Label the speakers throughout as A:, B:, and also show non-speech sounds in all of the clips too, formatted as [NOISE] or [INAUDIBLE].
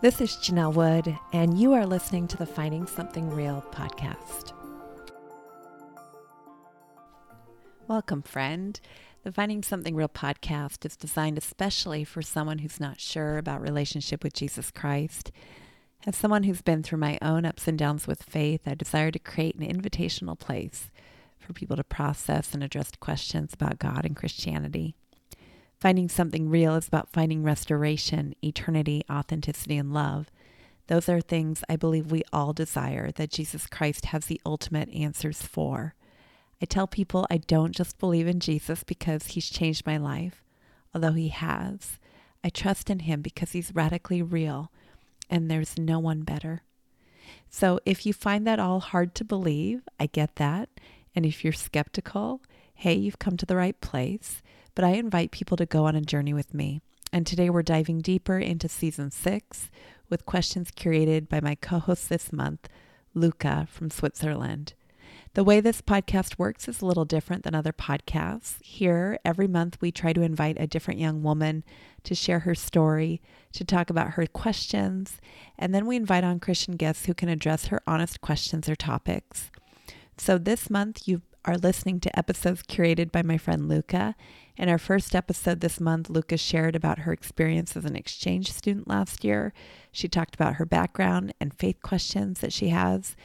A: This is Janelle Wood, and you are listening to the Finding Something Real podcast. Welcome, friend. The Finding Something Real podcast is designed especially for someone who's not sure about relationship with Jesus Christ. As someone who's been through my own ups and downs with faith, I desire to create an invitational place for people to process and address questions about God and Christianity. Finding something real is about finding restoration, eternity, authenticity, and love. Those are things I believe we all desire that Jesus Christ has the ultimate answers for. I tell people I don't just believe in Jesus because he's changed my life, although he has. I trust in him because he's radically real and there's no one better. So if you find that all hard to believe, I get that. And if you're skeptical, hey, you've come to the right place but I invite people to go on a journey with me. And today we're diving deeper into season six with questions curated by my co host this month, Luca from Switzerland. The way this podcast works is a little different than other podcasts. Here, every month, we try to invite a different young woman to share her story, to talk about her questions, and then we invite on Christian guests who can address her honest questions or topics. So this month, you are listening to episodes curated by my friend Luca, in our first episode this month, Luca shared about her experience as an exchange student last year. She talked about her background and faith questions that she has.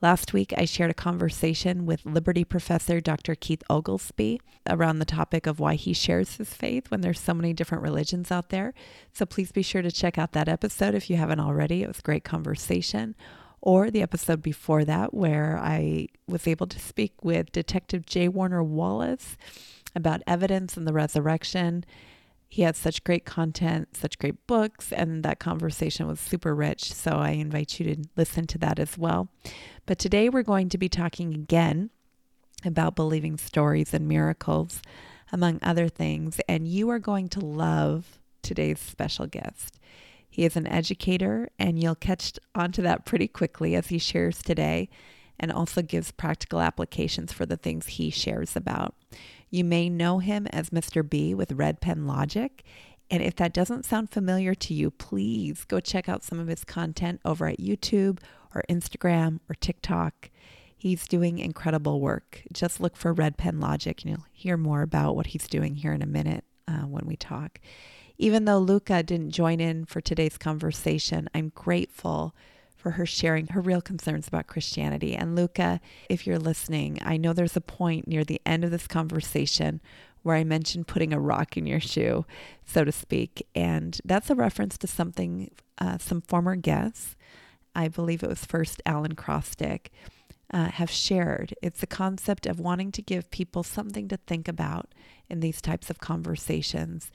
A: Last week, I shared a conversation with Liberty professor Dr. Keith Oglesby around the topic of why he shares his faith when there's so many different religions out there. So please be sure to check out that episode if you haven't already. It was a great conversation. Or the episode before that, where I was able to speak with Detective J. Warner Wallace about evidence and the resurrection. He had such great content, such great books, and that conversation was super rich. So I invite you to listen to that as well. But today we're going to be talking again about believing stories and miracles, among other things. And you are going to love today's special guest. He is an educator, and you'll catch onto that pretty quickly as he shares today and also gives practical applications for the things he shares about. You may know him as Mr. B with Red Pen Logic. And if that doesn't sound familiar to you, please go check out some of his content over at YouTube or Instagram or TikTok. He's doing incredible work. Just look for Red Pen Logic and you'll hear more about what he's doing here in a minute uh, when we talk. Even though Luca didn't join in for today's conversation, I'm grateful for her sharing her real concerns about Christianity. And Luca, if you're listening, I know there's a point near the end of this conversation where I mentioned putting a rock in your shoe, so to speak. And that's a reference to something uh, some former guests, I believe it was first Alan Crostick, uh, have shared. It's the concept of wanting to give people something to think about in these types of conversations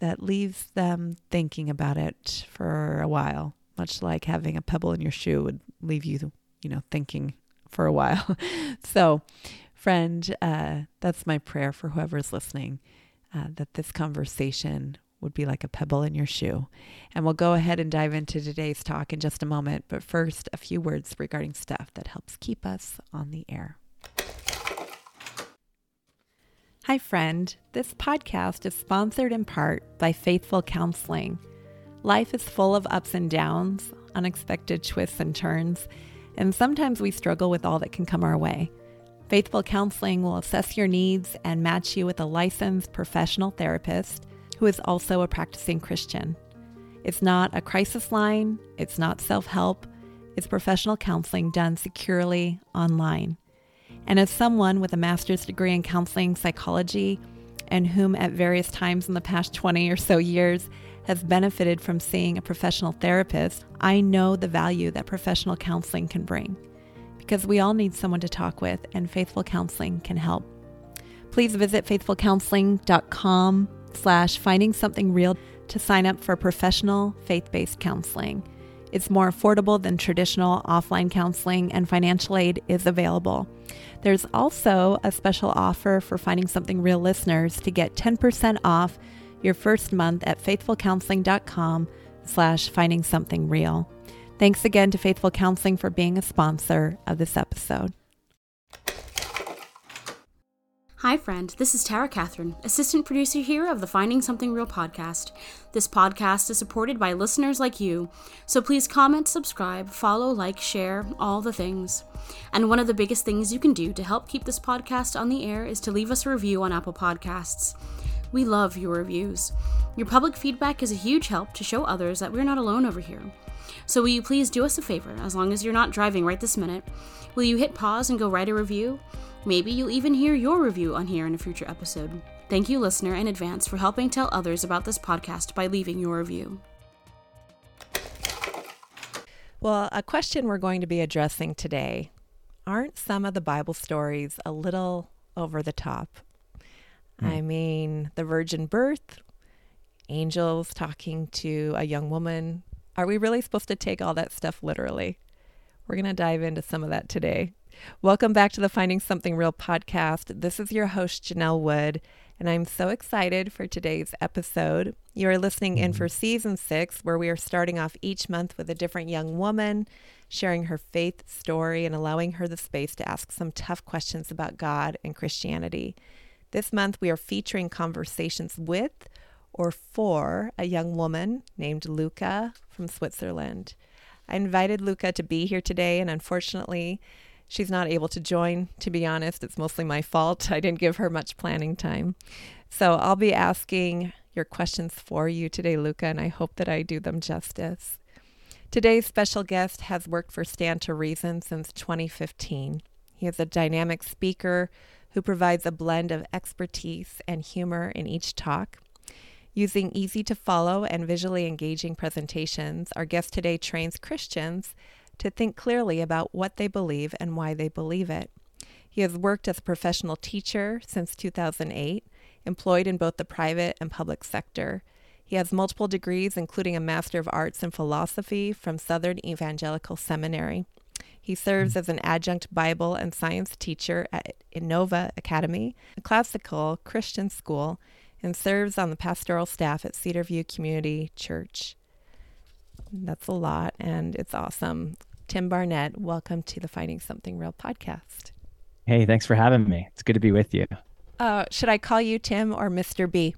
A: that leaves them thinking about it for a while much like having a pebble in your shoe would leave you, you know, thinking for a while. [LAUGHS] so, friend, uh, that's my prayer for whoever's listening uh, that this conversation would be like a pebble in your shoe. And we'll go ahead and dive into today's talk in just a moment. But first, a few words regarding stuff that helps keep us on the air. Hi, friend. This podcast is sponsored in part by Faithful Counseling. Life is full of ups and downs, unexpected twists and turns, and sometimes we struggle with all that can come our way. Faithful Counseling will assess your needs and match you with a licensed professional therapist who is also a practicing Christian. It's not a crisis line, it's not self help, it's professional counseling done securely online. And as someone with a master's degree in counseling psychology, and whom at various times in the past 20 or so years has benefited from seeing a professional therapist, I know the value that professional counseling can bring. Because we all need someone to talk with, and Faithful Counseling can help. Please visit faithfulcounseling.com slash finding something real to sign up for professional faith-based counseling. It's more affordable than traditional offline counseling, and financial aid is available. There's also a special offer for Finding Something Real listeners to get 10% off your first month at faithfulcounseling.com slash finding something real. Thanks again to Faithful Counseling for being a sponsor of this episode.
B: Hi, friend. This is Tara Catherine, assistant producer here of the Finding Something Real podcast. This podcast is supported by listeners like you, so please comment, subscribe, follow, like, share, all the things. And one of the biggest things you can do to help keep this podcast on the air is to leave us a review on Apple Podcasts. We love your reviews. Your public feedback is a huge help to show others that we're not alone over here. So, will you please do us a favor, as long as you're not driving right this minute? Will you hit pause and go write a review? Maybe you'll even hear your review on here in a future episode. Thank you, listener, in advance for helping tell others about this podcast by leaving your review.
A: Well, a question we're going to be addressing today aren't some of the Bible stories a little over the top? Mm. I mean, the virgin birth, angels talking to a young woman. Are we really supposed to take all that stuff literally? We're going to dive into some of that today. Welcome back to the Finding Something Real podcast. This is your host, Janelle Wood, and I'm so excited for today's episode. You are listening in for mm-hmm. season six, where we are starting off each month with a different young woman, sharing her faith story and allowing her the space to ask some tough questions about God and Christianity. This month, we are featuring conversations with or for a young woman named Luca from Switzerland. I invited Luca to be here today, and unfortunately, she's not able to join. To be honest, it's mostly my fault. [LAUGHS] I didn't give her much planning time. So I'll be asking your questions for you today, Luca, and I hope that I do them justice. Today's special guest has worked for Stand to Reason since 2015. He is a dynamic speaker who provides a blend of expertise and humor in each talk. Using easy to follow and visually engaging presentations, our guest today trains Christians to think clearly about what they believe and why they believe it. He has worked as a professional teacher since 2008, employed in both the private and public sector. He has multiple degrees, including a Master of Arts in Philosophy from Southern Evangelical Seminary. He serves as an adjunct Bible and science teacher at Innova Academy, a classical Christian school, and serves on the pastoral staff at Cedarview Community Church. That's a lot, and it's awesome. Tim Barnett, welcome to the Finding Something Real podcast.
C: Hey, thanks for having me. It's good to be with you.
A: Uh, should I call you Tim or Mr. B?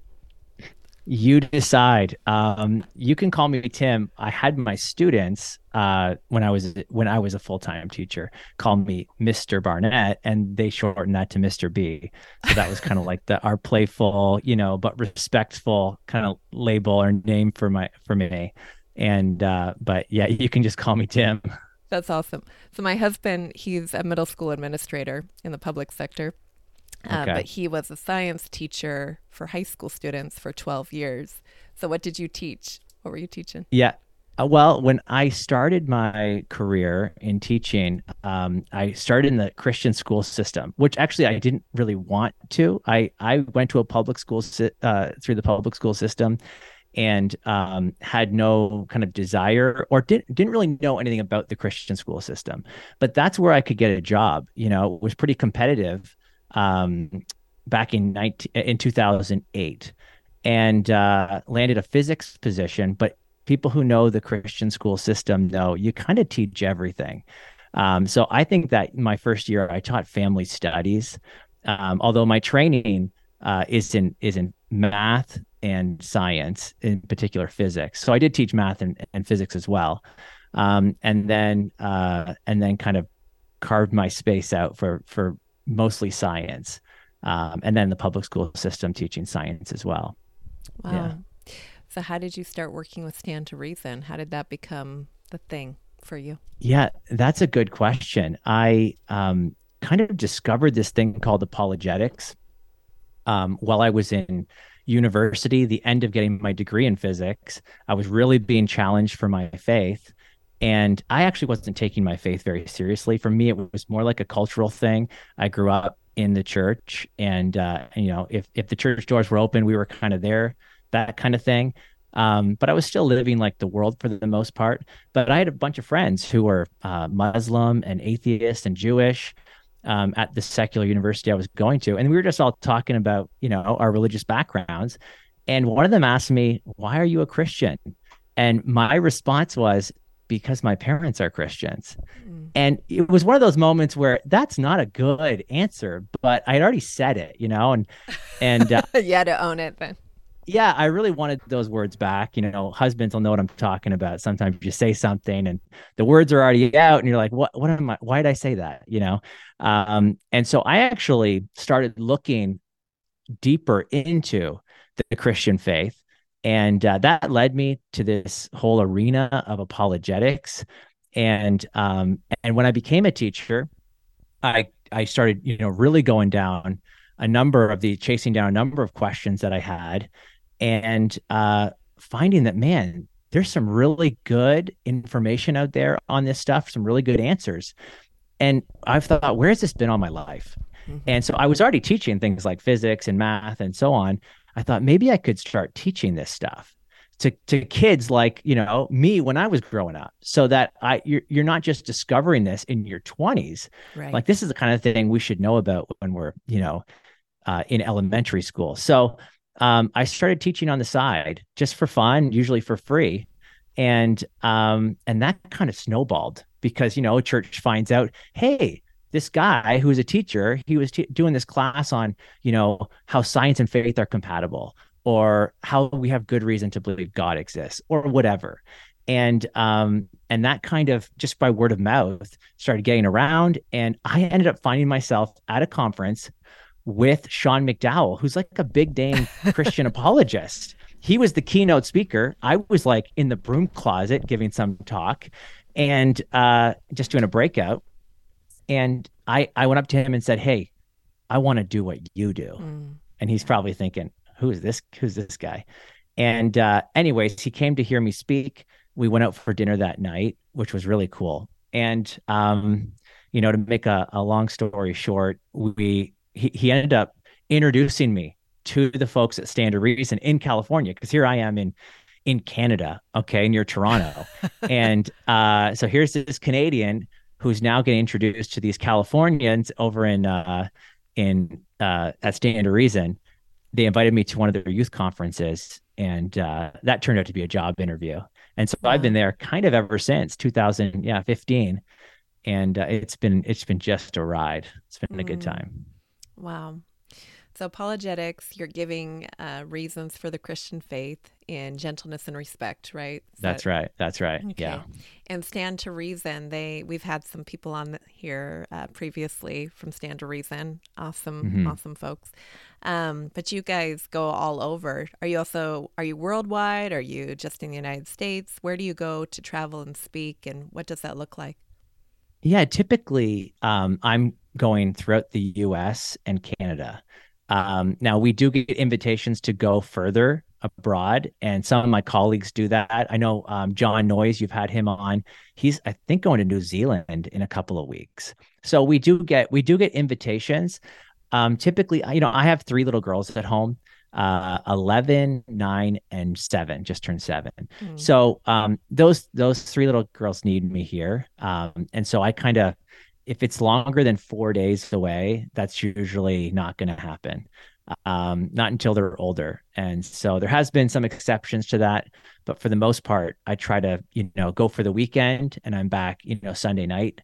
C: You decide. Um, you can call me Tim. I had my students uh, when I was when I was a full time teacher call me Mr. Barnett, and they shortened that to Mr. B. So that was kind of like the our playful, you know, but respectful kind of label or name for my for me. And uh, but yeah, you can just call me Tim.
A: That's awesome. So my husband, he's a middle school administrator in the public sector. Uh, okay. But he was a science teacher for high school students for 12 years. So, what did you teach? What were you teaching?
C: Yeah. Uh, well, when I started my career in teaching, um, I started in the Christian school system, which actually I didn't really want to. I, I went to a public school si- uh, through the public school system and um, had no kind of desire or didn't didn't really know anything about the Christian school system. But that's where I could get a job. You know, it was pretty competitive um, back in 19, in 2008 and uh, landed a physics position. But people who know the Christian school system know you kind of teach everything. Um, so I think that my first year I taught family studies, um, although my training uh, is in is in math and science, in particular physics. So I did teach math and, and physics as well, um, and then uh, and then kind of carved my space out for for mostly science, um, and then the public school system teaching science as well.
A: Wow. Yeah. So, how did you start working with Stand to Reason? How did that become the thing for you?
C: Yeah, that's a good question. I um, kind of discovered this thing called apologetics um, while I was in university, the end of getting my degree in physics. I was really being challenged for my faith. And I actually wasn't taking my faith very seriously. For me, it was more like a cultural thing. I grew up in the church, and uh, you know, if if the church doors were open, we were kind of there, that kind of thing. Um, but I was still living like the world for the most part. But I had a bunch of friends who were uh, Muslim and atheist and Jewish um, at the secular university I was going to, and we were just all talking about you know our religious backgrounds. And one of them asked me, "Why are you a Christian?" And my response was, because my parents are Christians. Mm. And it was one of those moments where that's not a good answer, but I had already said it, you know, and and uh, [LAUGHS]
A: had to own it then.
C: Yeah, I really wanted those words back. You know, husbands will know what I'm talking about. Sometimes you say something and the words are already out, and you're like, "What? What am I? Why did I say that?" You know. Um, and so I actually started looking deeper into the Christian faith and uh, that led me to this whole arena of apologetics. And um, and when i became a teacher i i started you know really going down a number of the chasing down a number of questions that i had and uh, finding that man there's some really good information out there on this stuff some really good answers. And i've thought where has this been all my life? Mm-hmm. and so i was already teaching things like physics and math and so on I thought maybe I could start teaching this stuff to to kids like you know me when I was growing up, so that I you're you're not just discovering this in your 20s. Right. Like this is the kind of thing we should know about when we're you know uh, in elementary school. So um, I started teaching on the side just for fun, usually for free, and um, and that kind of snowballed because you know church finds out, hey, this guy who was a teacher, he was t- doing this class on, you know, how science and faith are compatible or how we have good reason to believe God exists or whatever. And um and that kind of just by word of mouth started getting around and I ended up finding myself at a conference with Sean McDowell, who's like a big name Christian [LAUGHS] apologist. He was the keynote speaker. I was like in the broom closet giving some talk and uh, just doing a breakout and I I went up to him and said, "Hey, I want to do what you do." Mm. And he's probably thinking, "Who is this? Who's this guy?" And uh, anyways, he came to hear me speak. We went out for dinner that night, which was really cool. And um, you know, to make a, a long story short, we he, he ended up introducing me to the folks at Stand to Reason in California because here I am in in Canada, okay, near Toronto. [LAUGHS] and uh, so here's this Canadian who's now getting introduced to these Californians over in uh, in uh, at Stand to Reason. They invited me to one of their youth conferences, and uh, that turned out to be a job interview. And so wow. I've been there kind of ever since 2000, yeah, 15, and uh, it's been it's been just a ride. It's been mm. a good mm. time.
A: Wow. So, apologetics, you're giving uh, reasons for the Christian faith in gentleness and respect, right?
C: Is That's that... right. That's right. Okay. Yeah.
A: And Stand to Reason, they we've had some people on here uh, previously from Stand to Reason. Awesome, mm-hmm. awesome folks. Um, but you guys go all over. Are you also are you worldwide? Are you just in the United States? Where do you go to travel and speak, and what does that look like?
C: Yeah, typically um, I'm going throughout the U.S. and Canada. Um, now we do get invitations to go further abroad, and some of my colleagues do that. I know um, Jon Noyes, you've had him on. He's I think going to New Zealand in a couple of weeks. So we do get we do get invitations. Um, typically, you know, I have three little girls at home. Uh, 11 9 and 7 just turned 7 mm. so um, those those three little girls need me here um, and so i kind of if it's longer than four days away, that's usually not going to happen. Um, not until they're older. And so there has been some exceptions to that, but for the most part, I try to, you know, go for the weekend and I'm back, you know, Sunday night,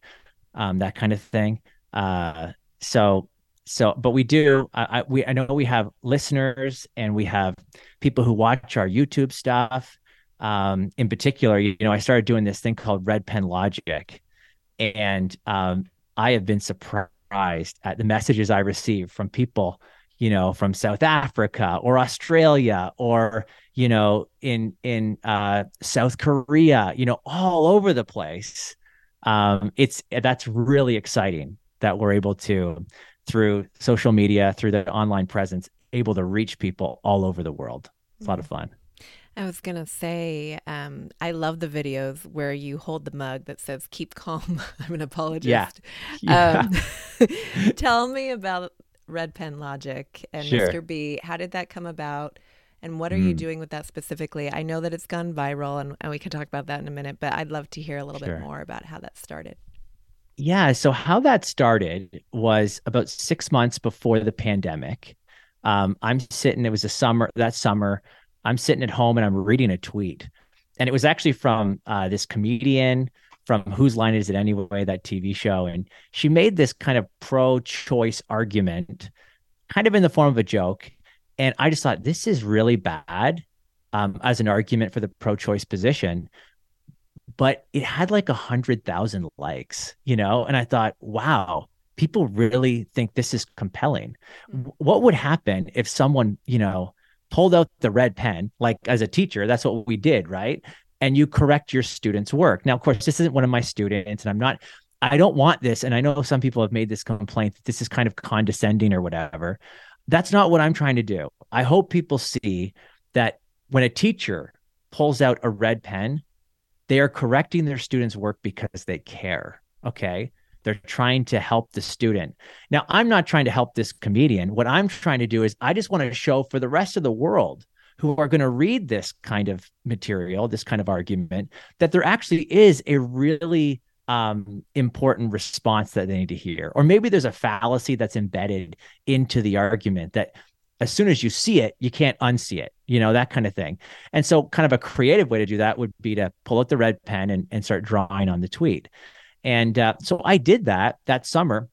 C: um, that kind of thing. Uh, so, so, but we do, I, we, I know we have listeners and we have people who watch our YouTube stuff. Um, in particular, you know, I started doing this thing called Red Pen Logic, and um, I have been surprised at the messages I receive from people, you know, from South Africa or Australia or you know in in uh, South Korea, you know, all over the place. Um, it's that's really exciting that we're able to through social media, through the online presence, able to reach people all over the world. It's a lot of fun.
A: I was going to say, um, I love the videos where you hold the mug that says, keep calm. [LAUGHS] I'm an apologist. Yeah. yeah. Um, [LAUGHS] tell me about Red Pen Logic and sure. Mr. B. How did that come about? And what are mm. you doing with that specifically? I know that it's gone viral and, and, we can talk about that in a minute, but I'd love to hear a little sure. bit more about how that started.
C: Yeah. So, how that started was about six months before the pandemic. Um, I'm sitting, it was a summer, that summer. I'm sitting at home and I'm reading a tweet. and it was actually from uh, this comedian from Whose Line Is It Anyway, that TV show. And she made this kind of pro choice argument, kind of in the form of a joke. And I just thought, this is really bad um, as an argument for the pro choice position. But it had like a hundred thousand likes, you know? And I thought, wow, people really think this is compelling. Mm-hmm. What would happen if someone, you know, pulled out the red pen, like as a teacher, that's what we did, right? And you correct your students' work. Now, of course, this isn't one of my students, and I'm not, I don't want this. And I know some people have made this complaint that this is kind of condescending or whatever. That's not what I'm trying to do. I hope people see that when a teacher pulls out a red pen, they are correcting their students' work because they care. Okay. They're trying to help the student. Now, I'm not trying to help this comedian. What I'm trying to do is I just want to show for the rest of the world who are going to read this kind of material, this kind of argument, that there actually is a really um, important response that they need to hear. Or maybe there's a fallacy that's embedded into the argument that as soon as you see it, you can't unsee it, you know, that kind of thing. And so, kind of a creative way to do that would be to pull out the red pen and, and start drawing on the tweet. And uh, so I did that that summer,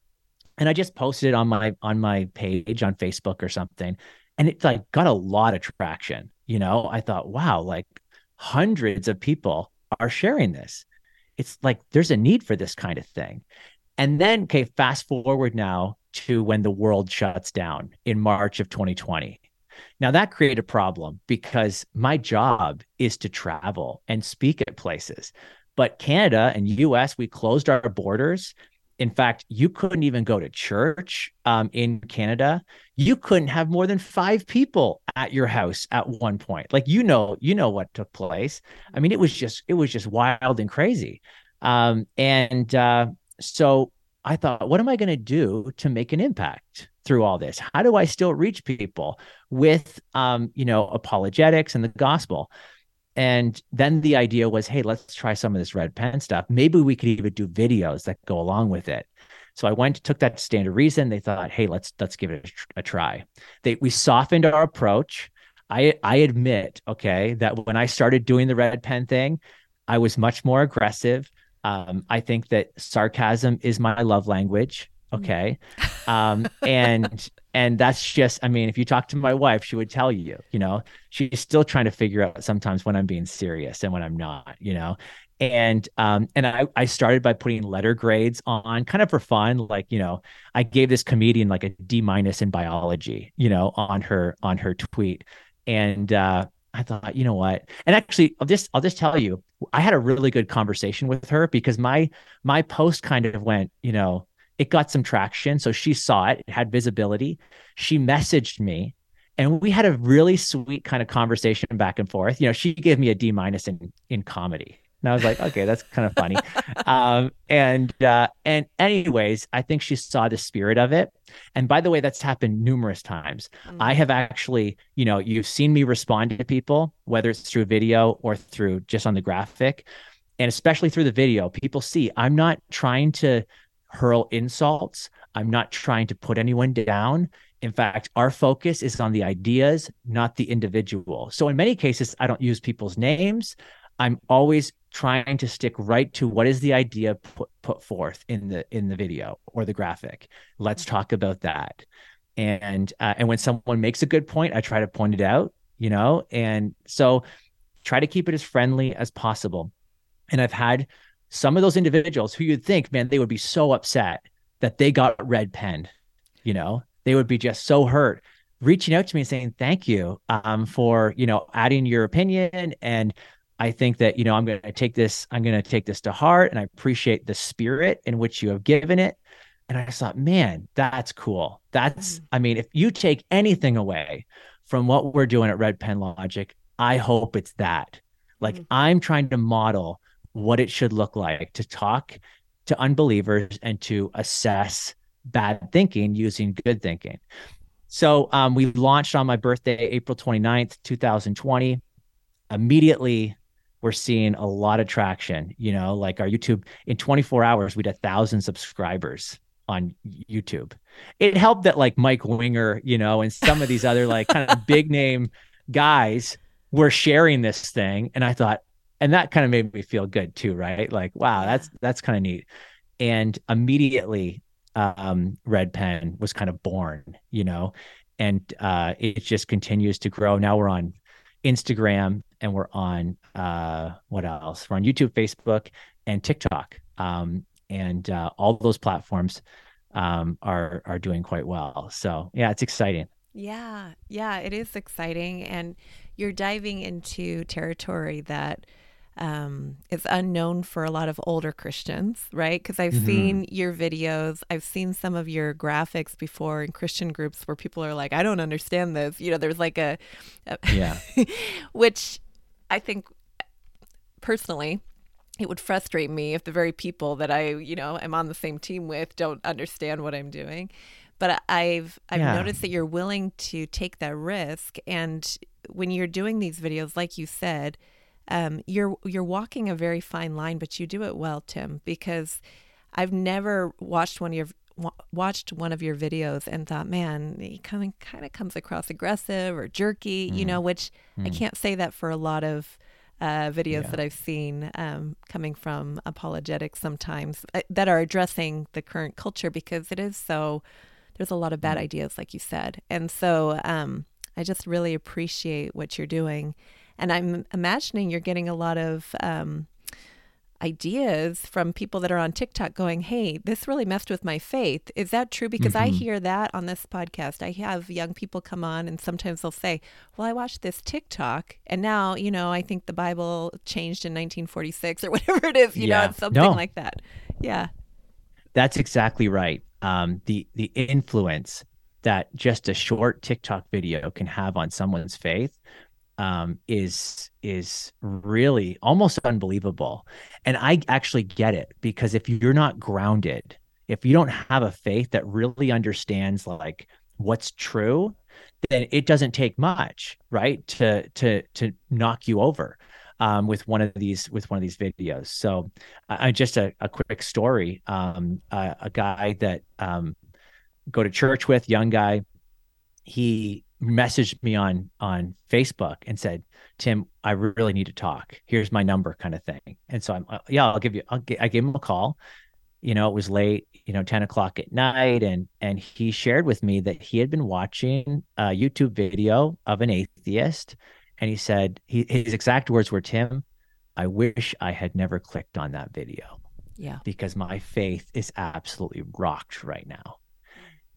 C: and I just posted it on my on my page on Facebook or something, and it like got a lot of traction. You know, I thought, wow, like hundreds of people are sharing this. It's like there's a need for this kind of thing. And then, okay, fast forward now to when the world shuts down in March of 2020. Now that created a problem because my job is to travel and speak at places. But Canada and US, we closed our borders. In fact, you couldn't even go to church um, in Canada. You couldn't have more than five people at your house at one point. Like you know, you know what took place. I mean, it was just it was just wild and crazy. Um, and uh, so I thought, what am I going to do to make an impact through all this? How do I still reach people with, um, you know, apologetics and the gospel? And then the idea was, hey, let's try some of this red pen stuff. Maybe we could even do videos that go along with it. So I went, took that to Stand to Reason. They thought, hey, let's let's give it a, a try. They we softened our approach. I I admit, okay, that when I started doing the red pen thing, I was much more aggressive. Um, I think that sarcasm is my love language. Mm. Okay. Um, and and that's just, I mean, if you talk to my wife, she would tell you, you know, she's still trying to figure out sometimes when I'm being serious and when I'm not, you know. And um, and I, I started by putting letter grades on kind of for fun. Like, you know, I gave this comedian like a D minus in biology, you know, on her on her tweet. And uh I thought, you know what? And actually, I'll just I'll just tell you, I had a really good conversation with her because my my post kind of went, you know, it got some traction. So she saw it, it had visibility. She messaged me and we had a really sweet kind of conversation back and forth. You know, she gave me a D minus in in comedy. And I was like, okay, that's kind of funny. [LAUGHS] um, and uh, and anyways, I think she saw the spirit of it. And by the way, that's happened numerous times. Mm-hmm. I have actually, you know, you've seen me respond to people, whether it's through video or through just on the graphic, and especially through the video. People see I'm not trying to hurl insults. I'm not trying to put anyone down. In fact, our focus is on the ideas, not the individual. So in many cases, I don't use people's names. I'm always trying to stick right to what is the idea put, put forth in the in the video or the graphic. Let's talk about that. And uh, and when someone makes a good point, I try to point it out, you know. And so try to keep it as friendly as possible. And I've had some of those individuals who you'd think, man, they would be so upset that they got red penned, you know, they would be just so hurt reaching out to me and saying thank you um, for you know adding your opinion and i think that you know i'm going to take this i'm going to take this to heart and i appreciate the spirit in which you have given it and i just thought man that's cool that's mm-hmm. i mean if you take anything away from what we're doing at red pen logic i hope it's that like mm-hmm. i'm trying to model what it should look like to talk to unbelievers and to assess bad thinking using good thinking. So um, we launched on my birthday, April 29th, 2020. Immediately, we're seeing a lot of traction. You know, like our YouTube, in 24 hours, we had a thousand subscribers on YouTube. It helped that like Mike Winger, you know, and some of these other like kind of [LAUGHS] big name guys were sharing this thing. And I thought, and that kind of made me feel good too, right? Like, wow, that's that's kind of neat. And immediately, um, Red Pen was kind of born, you know, and uh, it just continues to grow. Now we're on Instagram and we're on uh, what else? We're on YouTube, Facebook, and TikTok, um, and uh, all those platforms um, are are doing quite well. So yeah, it's exciting.
A: Yeah, yeah, it is exciting, and you're diving into territory that um, is unknown for a lot of older Christians, right? Because I've mm-hmm. seen your videos, I've seen some of your graphics before in Christian groups where people are like, "I don't understand this." You know, there's like a, a
C: yeah, [LAUGHS]
A: which I think personally it would frustrate me if the very people that I, you know, am on the same team with don't understand what I'm doing. But I've I've yeah. noticed that you're willing to take that risk, and when you're doing these videos, like you said, um, you're you're walking a very fine line, but you do it well, Tim. Because I've never watched one of your watched one of your videos and thought, man, he kind of kind of comes across aggressive or jerky, mm. you know, which mm. I can't say that for a lot of uh, videos yeah. that I've seen um, coming from apologetics sometimes uh, that are addressing the current culture because it is so. There's a lot of bad mm. ideas, like you said, and so um, I just really appreciate what you're doing, and I'm imagining you're getting a lot of um, ideas from people that are on TikTok going, Hey, this really messed with my faith. Is that true? Because mm-hmm. I hear that on this podcast. I have young people come on and sometimes they'll say, Well, I watched this TikTok and now, you know, I think the Bible changed in 1946 or [LAUGHS] whatever it is, you yeah. know, it's something no. like that. Yeah.
C: That's exactly right. Um, the the influence that just a short TikTok video can have on someone's faith um, is is really almost unbelievable. And I actually get it because if you're not grounded, if you don't have a faith that really understands like what's true, then it doesn't take much, right, to to to knock you over um, with one of these with one of these videos. So, I uh, just a, a quick story: um, uh, a guy that um, go to church with, young guy, he messaged me on on Facebook and said, "Tim, I really need to talk. Here's my number," kind of thing. And so I'm, uh, yeah, I'll give you. I'll get, I gave him a call. You know, it was late. You know, ten o'clock at night, and and he shared with me that he had been watching a YouTube video of an atheist, and he said he, his exact words were, "Tim, I wish I had never clicked on that video."
A: Yeah,
C: because my faith is absolutely rocked right now.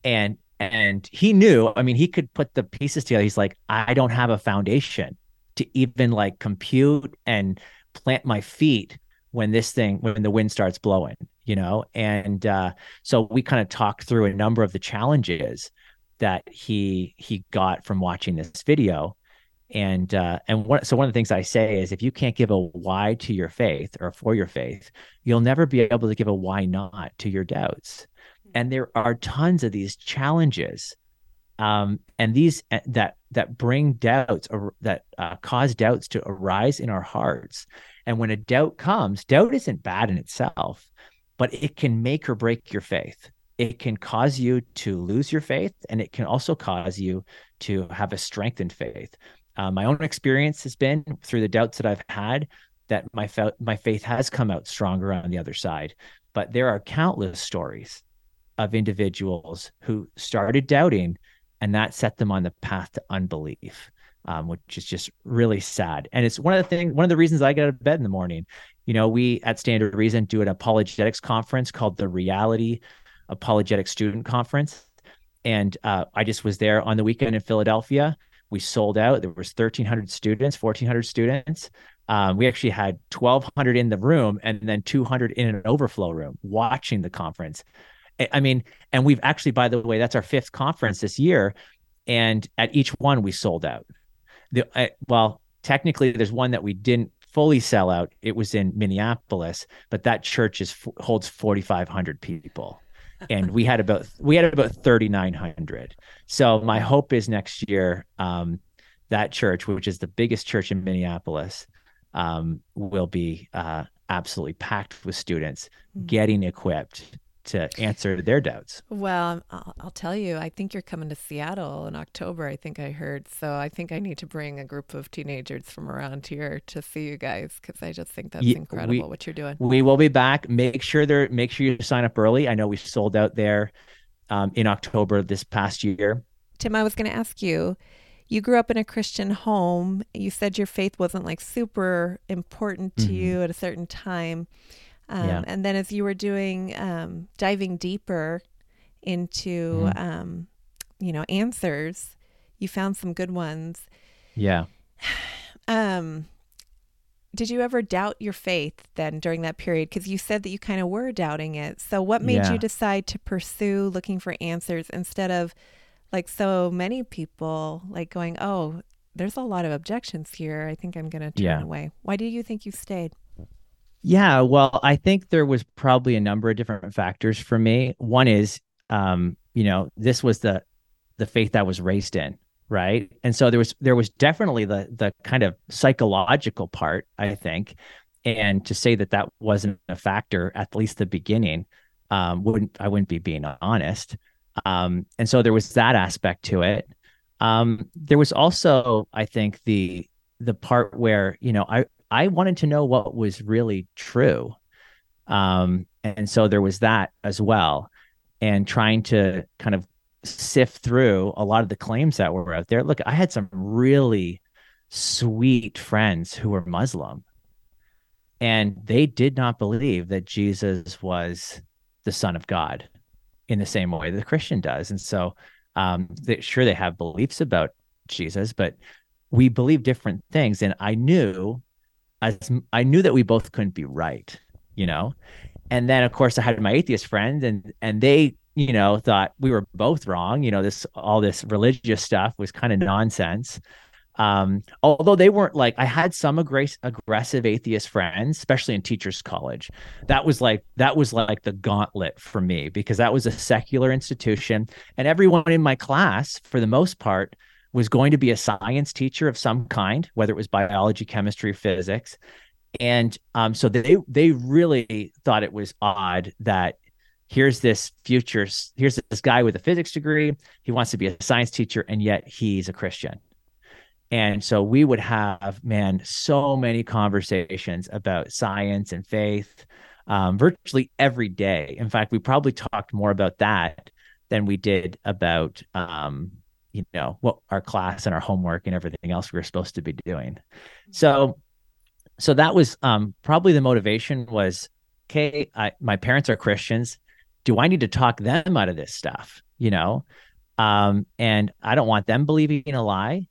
C: And and he knew i mean he could put the pieces together. He's like i don't have a foundation to even like compute and plant my feet when this thing when the wind starts blowing you know? And uh, so we kind of talked through a number of the challenges that he he got from watching this video. And uh, and what so one of the things I say is if you can't give a why to your faith or for your faith, you'll never be able to give a why not to your doubts and there are tons of these challenges um, and these uh, that that bring doubts or that uh, cause doubts to arise in our hearts. And when a doubt comes doubt isn't bad in itself but it can make or break your faith. It can cause you to lose your faith and it can also cause you to have a strengthened faith. Uh, my own experience has been through the doubts that i've had that my, my faith has come out stronger on the other side. But there are countless stories of individuals who started doubting and that set them on the path to unbelief um, which is just really sad. And it's one of the things one of the reasons i get out of bed in the morning. You know we at Stand to Reason do an apologetics conference called the reality apologetic student conference. And uh, i just was there on the weekend in philadelphia. We sold out. There was 1300 students 1400 students. Um, we actually had 1200 in the room and then 200 in an overflow room watching the conference I mean, and we've actually, by the way, that's our fifth conference this year, and at each one we sold out. The uh, well, technically, there's one that we didn't fully sell out. It was in Minneapolis, but that church is holds 4,500 people, and we had about we had about 3,900. So my hope is next year um, that church, which is the biggest church in Minneapolis, um, will be uh, absolutely packed with students mm-hmm. getting equipped to answer their doubts.
A: Well, I'll, I'll, tell you, I think you're coming to Seattle in October. I think I heard. So I think I need to bring a group of teenagers from around here to see you guys because I just think that's yeah, incredible we, what you're doing.
C: We will be back. Make sure there. Make sure you sign up early. I know we sold out there um, in October this past year.
A: Tim, I was going to ask you. You grew up in a Christian home. You said your faith wasn't like super important to mm-hmm. you at a certain time. Um, yeah. And then as you were doing, um, diving deeper into, mm-hmm. um, you know, answers, you found some good ones.
C: Yeah. [SIGHS]
A: Um, did you ever doubt your faith then during that period? Because you said that you kind of were doubting it. So what made yeah. you decide to pursue looking for answers instead of like so many people like going, oh, there's a lot of objections here. I think I'm going to turn yeah. away. Why do you think you stayed?
C: Yeah, well, I think there was probably a number of different factors for me. One is, um, you know, this was the the faith I was raised in, right? And so there was there was definitely the the kind of psychological part, I think, and to say that that wasn't a factor at least the beginning, um, wouldn't I wouldn't be being honest. Um, and so there was that aspect to it. Um, there was also, I think, the the part where you know I I wanted to know what was really true. Um, and so there was that as well. And trying to kind of sift through a lot of the claims that were out there. Look, I had some really sweet friends who were Muslim, and they did not believe that Jesus was the Son of God in the same way the Christian does. And so, um, they, sure, they have beliefs about Jesus, but we believe different things. And I knew as I knew that we both couldn't be right, you know. And then of course I had my atheist friend and and they, you know, thought we were both wrong, you know, this all this religious stuff was kind of nonsense. Um, although they weren't like I had some aggressive, aggressive atheist friends, especially in teachers college. That was like that was like the gauntlet for me because that was a secular institution and everyone in my class for the most part was going to be a science teacher of some kind, whether it was biology, chemistry, physics. And um, so they they really thought it was odd that here's this future here's this guy with a physics degree. He wants to be a science teacher and yet he's a christian. And so we would have man so many conversations about science and faith um, virtually every day. In fact we probably talked more about that than we did about um, you know what our class and our homework and everything else we were supposed to be doing. So so that was um probably the motivation was okay I, my parents are christians. Do i need to talk them out of this stuff? You know? Um and i don't want them believing a lie.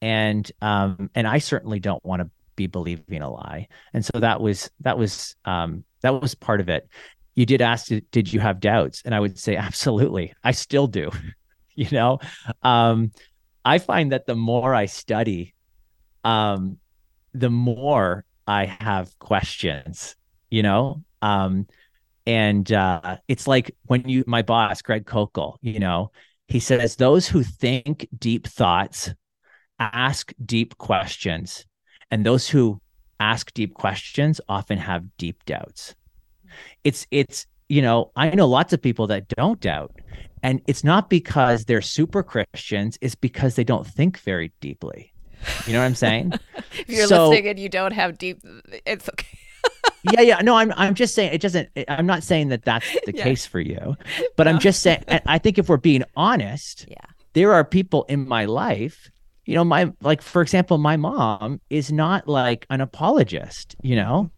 C: And um and i certainly don't want to be believing a lie. And so that was that was um that was part of it. You did ask did you have doubts? And i would say absolutely. I still do [LAUGHS] [LAUGHS] you know? Um i find that the more i study um the more i have questions you know? Um and uh it's like when you my boss greg koukl you know he says those who think deep thoughts ask deep questions and those who ask deep questions often have deep doubts. It's it's you know i know lots of people that don't doubt and it's not because they're super Christians, it's because they don't think very deeply. You know what I'm saying? [LAUGHS]
A: if you're so, listening and you don't have deep, it's okay. [LAUGHS]
C: yeah, yeah. No, I'm I'm just saying it doesn't. I'm not saying that that's the yeah. case for you, but no. I'm just saying. I think if we're being honest, [LAUGHS]
A: yeah,
C: there are people in my life. You know, my like for example, my mom is not like an apologist. You know,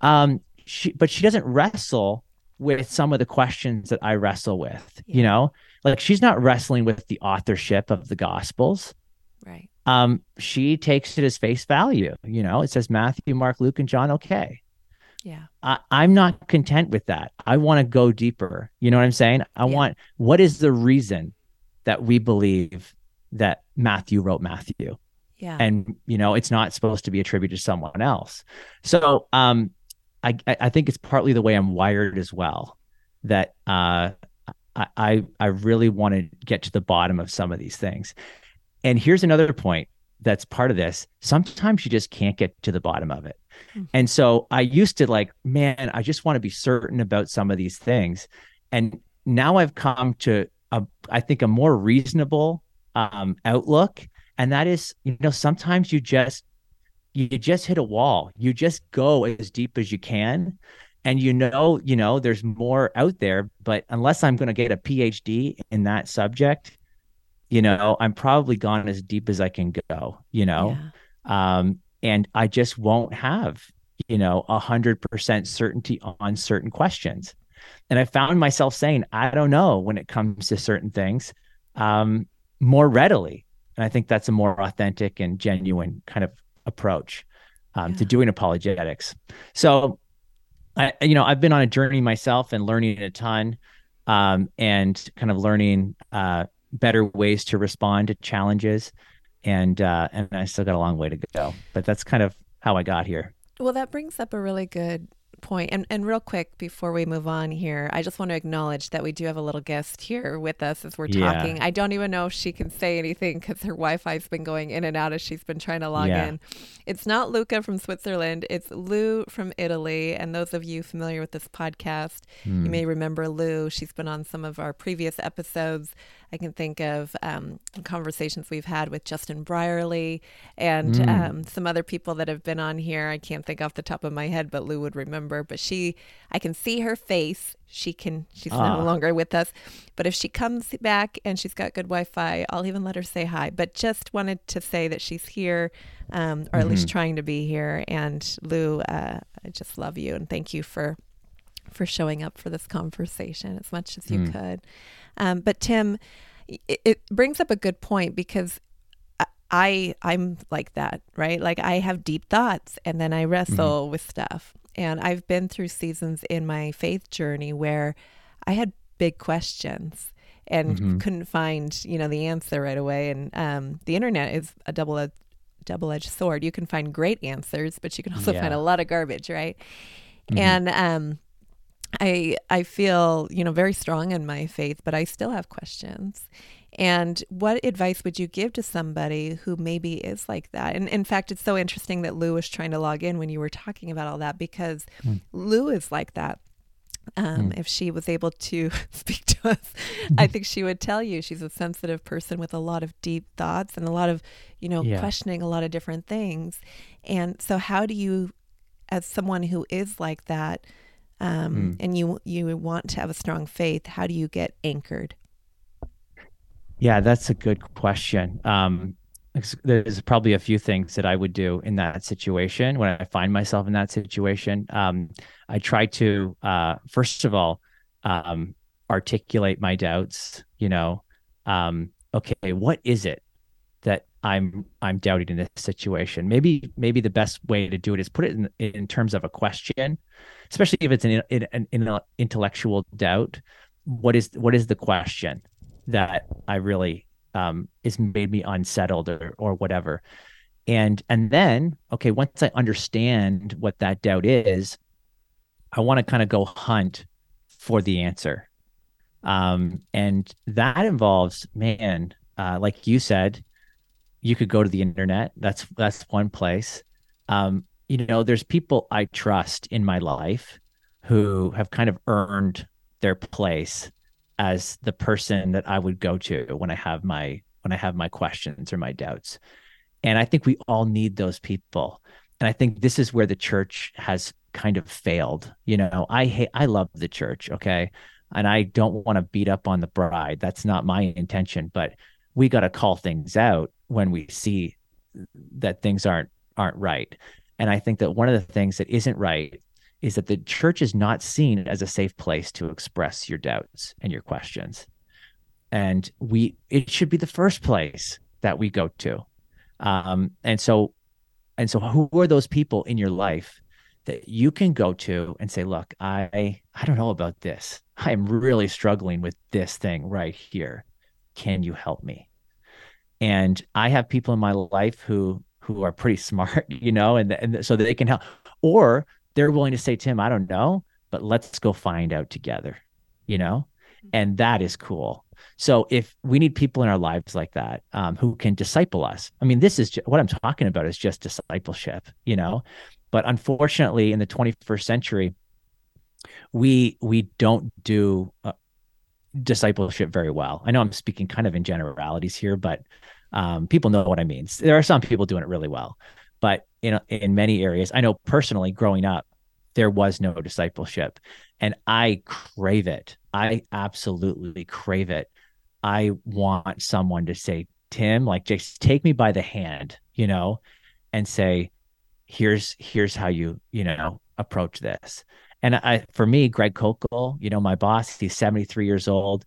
C: um, she but she doesn't wrestle with some of the questions that I wrestle with, yeah. you know, like she's not wrestling with the authorship of the gospels.
A: Right.
C: Um, she takes it as face value, you know, it says Matthew, Mark, Luke, and John. Okay.
A: Yeah.
C: I, I'm not content with that. I want to go deeper. You know what I'm saying? I yeah. want what is the reason that we believe that Matthew wrote Matthew?
A: Yeah.
C: And you know, it's not supposed to be attributed to someone else. So um I I think it's partly the way I'm wired as well that uh, I I really want to get to the bottom of some of these things. And here's another point that's part of this. Sometimes you just can't get to the bottom of it. Mm-hmm. And so I used to like, man, I just want to be certain about some of these things. and now I've come to a, I think a more reasonable um, outlook, and that is, you know, sometimes you just you just hit a wall. You just go as deep as you can, and you know, you know, there's more out there. But unless I'm going to get a PhD in that subject, you know, I'm probably gone as deep as I can go. You know, yeah. um, and I just won't have, you know, a hundred percent certainty on certain questions. And I found myself saying, I don't know when it comes to certain things um, more readily. And I think that's a more authentic and genuine kind of approach um, yeah. to doing apologetics. So, I, you know, I've been on a journey myself and learning a ton um, and kind of learning uh, better ways to respond to challenges. And, uh, and I still got a long way to go, but that's kind of how I got here.
A: Well, that brings up a really good point. And, and real quick before we move on here, I just want to acknowledge that we do have a little guest here with us as we're yeah. talking. I don't even know if she can say anything because her Wi Fi's been going in and out as she's been trying to log yeah. in. It's not Luca from Switzerland, it's Lou from Italy. And those of you familiar with this podcast, mm. you hmm. may remember Lou. She's been on some of our previous episodes. I can think of um, conversations we've had with Justin Brierley and mm. um, some other people that have been on here. I can't think off the top of my head, but Lou would remember. But she, I can see her face. She can, she's ah. no longer with us. But if she comes back and she's got good Wi Fi, I'll even let her say hi. But just wanted to say that she's here, um, or mm-hmm. at least mm-hmm. trying to be here. And Lou, uh, I just love you and thank you for for showing up for this conversation as much as you mm. could. Um, but Tim, it, it brings up a good point because I I'm like that, right? Like I have deep thoughts and then I wrestle mm-hmm. with stuff. And I've been through seasons in my faith journey where I had big questions and mm-hmm. couldn't find, you know, the answer right away. And um, the internet is a double double edged sword. You can find great answers, but you can also yeah. find a lot of garbage, right? Mm-hmm. And um, I I feel, you know, very strong in my faith, but I still have questions. And what advice would you give to somebody who maybe is like that? And in fact, it's so interesting that Lou was trying to log in when you were talking about all that because mm. Lou is like that. Um, mm. If she was able to [LAUGHS] speak to us, I think she would tell you she's a sensitive person with a lot of deep thoughts and a lot of, you know, yeah. questioning a lot of different things. And so, how do you, as someone who is like that, um, mm. and you you want to have a strong faith, how do you get anchored?
C: Yeah, that's a good question. Um, there's probably a few things that I would do in that situation when I find myself in that situation. Um, I try to uh, first of all um, articulate my doubts. You know, um, okay, what is it that I'm I'm doubting in this situation? Maybe maybe the best way to do it is put it in in terms of a question especially if it's an, an, an intellectual doubt. What is what is the question that I really um, is made me unsettled or or whatever, and and then okay, once I understand what that doubt is, I want to kind of go hunt for the answer, um, and that involves man, uh, like you said, you could go to the internet. That's that's one place. Um, you know, there's people I trust in my life who have kind of earned their place as the person that I would go to when I have my when I have my questions or my doubts. And I think we all need those people. And I think this is where the church has kind of failed. You know, I hate I love the church, okay? And I don't want to beat up on the bride. That's not my intention, but we got to call things out when we see that things aren't aren't right. And I think that one of the things that isn't right is that the church is not seen as a safe place to express your doubts and your questions. And we it should be the first place that we go to. Um, and so and so who are those people in your life that you can go to and say, look, I I don't know about this. I'm really struggling with this thing right here. Can you help me? And I have people in my life who who are pretty smart, [LAUGHS] you know, and, and so they can help. Or they're willing to say, Tim, I don't know, but let's go find out together, you know? Mm-hmm. And that is cool. So if we need people in our lives like that um, who can disciple us, I mean, this is just, what I'm talking about is just discipleship, you know? But unfortunately, in the 21st century, we we don't do uh, discipleship very well. I know I'm speaking kind of in generalities here, but um, people know what I mean. There are some people doing it really well, but in in many areas, I know personally, growing up, there was no discipleship, and I crave it. I absolutely crave it. I want someone to say, Tim, like just take me by the hand, you know, and say, here's here's how you you know approach this and i for me greg koukl you know my boss he's 73 years old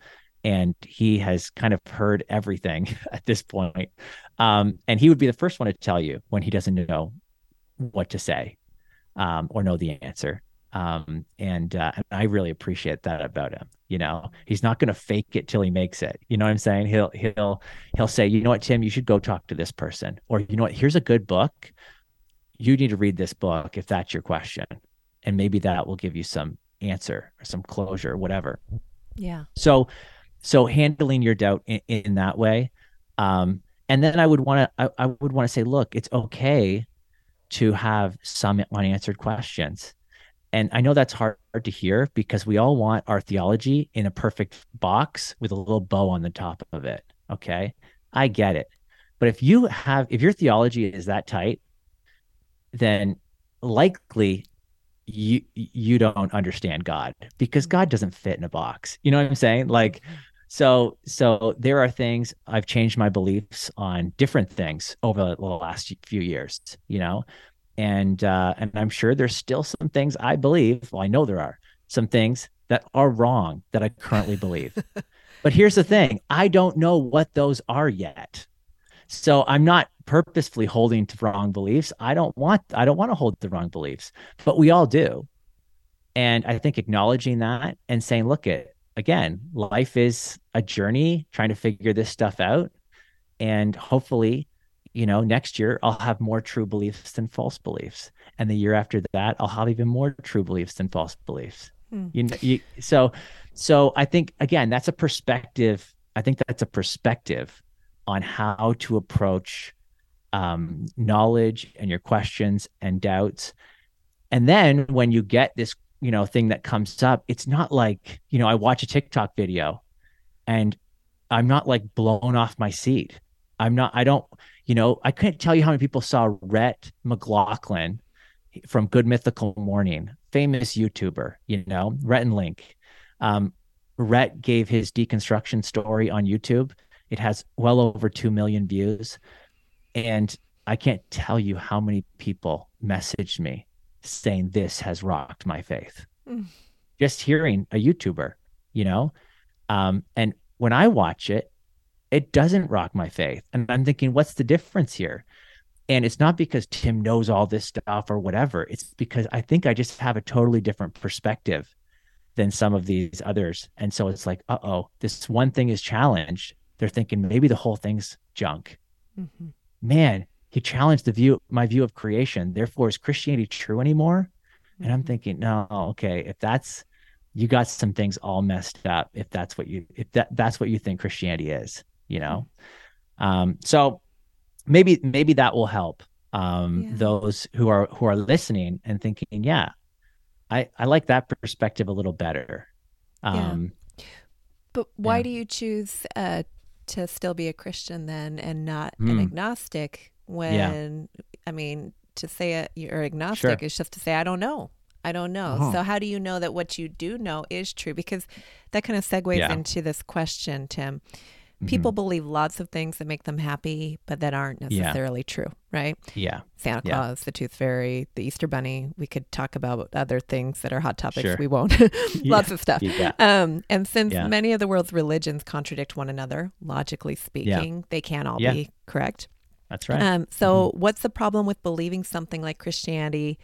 C: and he has kind of heard everything [LAUGHS] at this point. Um, and he would be the first one to tell you when he doesn't know what to say um, or know the answer. Um, and, uh, and i really appreciate that about him you know? He's not going to fake it till he makes it. You know what i'm saying? He'll he'll he'll say you know what tim? You should go talk to this person. Or you know what? Here's a good book. You need to read this book if that's your question. And maybe that will give you some answer or some closure or whatever.
A: Yeah.
C: So so handling your doubt in, in that way um and then i would want to I, I would want to say look it's okay to have some unanswered questions. And i know that's hard to hear because we all want our theology in a perfect box with a little bow on the top of it okay? I get it. But if you have if your theology is that tight then likely you you don't understand God because God doesn't fit in a box. You know what I'm saying? Like so so there are things I've changed my beliefs on different things over the last few years, you know. And uh and I'm sure there's still some things I believe, well I know there are some things that are wrong that I currently believe. [LAUGHS] but here's the thing, I don't know what those are yet. So I'm not purposefully holding to wrong beliefs. I don't want I don't want to hold the wrong beliefs, but we all do. And I think acknowledging that and saying, look it again, life is a journey trying to figure this stuff out. And hopefully, you know, next year I'll have more true beliefs than false beliefs. And the year after that, I'll have even more true beliefs than false beliefs. Hmm. You know, you, so so I think again, that's a perspective. I think that's a perspective on how to approach um, knowledge and your questions and doubts. And then when you get this, you know, thing that comes up, it's not like, you know, I watch a TikTok video and I'm not like blown off my seat. I'm not, I don't, you know, I couldn't tell you how many people saw Rhett McLaughlin from Good Mythical Morning, famous YouTuber, you know, Rhett and Link. Um, Rhett gave his deconstruction story on YouTube it has well over 2 million views. And I can't tell you how many people messaged me saying this has rocked my faith. Mm. Just hearing a YouTuber, you know? Um, and when I watch it, it doesn't rock my faith. And I'm thinking, what's the difference here? And it's not because Tim knows all this stuff or whatever. It's because I think I just have a totally different perspective than some of these others. And so it's like, uh oh, this one thing is challenged they're thinking maybe the whole thing's junk. Mm-hmm. Man, he challenged the view, my view of creation. Therefore, is Christianity true anymore? And I'm mm-hmm. thinking, no, okay, if that's you got some things all messed up. If that's what you, if that that's what you think Christianity is, you know. Mm-hmm. Um, so maybe maybe that will help um, yeah. those who are who are listening and thinking, yeah, I I like that perspective a little better. Um,
A: yeah. But why yeah. do you choose uh, to still be a Christian then and not mm. an agnostic when yeah. I mean to say it, you're agnostic sure. is just to say I don't know. I don't know. Oh. So how do you know that what you do know is true? Because that kind of segues yeah. into this question, Tim. People mm-hmm. believe lots of things that make them happy, but that aren't necessarily yeah. true, right?
C: Yeah.
A: Santa Claus, yeah. the Tooth Fairy, the Easter Bunny. We could talk about other things that are hot topics. Sure. We won't. [LAUGHS] [LAUGHS] lots of stuff. Um, and since many of the world's religions contradict one another, logically speaking, they can't all be correct.
C: That's right.
A: Um, so, mm-hmm. what's the problem with believing something like Christianity,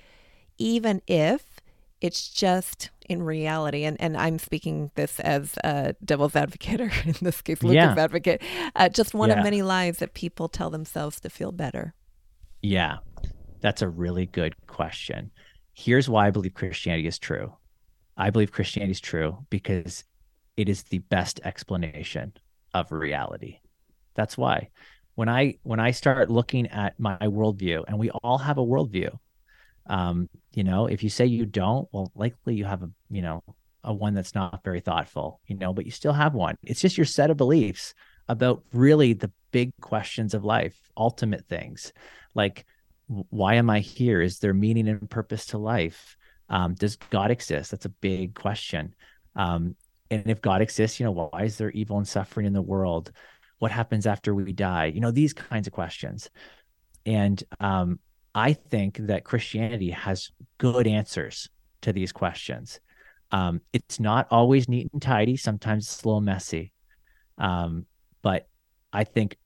A: even if it's just in reality, and, and I'm speaking this as a devil's [LAUGHS] advocate, or in this case, Luca's yeah. advocate, uh, just one yeah. of many lies that people tell themselves to feel better.
C: Yeah, that's a really good question. Here's why I believe Christianity is true. I believe Christianity is true because it is the best explanation of reality. That's why when I when I start looking at my worldview, and we all have a worldview, um, you know, if you say you don't, well, likely you have a, you know, a one that's not very thoughtful, you know, but you still have one. It's just your set of beliefs about really the big questions of life, ultimate things like why am I here? Is there meaning and purpose to life? Um, does God exist? That's a big question. Um, and if God exists, you know, why is there evil and suffering in the world? What happens after we die? You know, these kinds of questions. And um, I think that Christianity has good answers to these questions. Um, it's not always neat and tidy. Sometimes it's a little messy. Um, but I think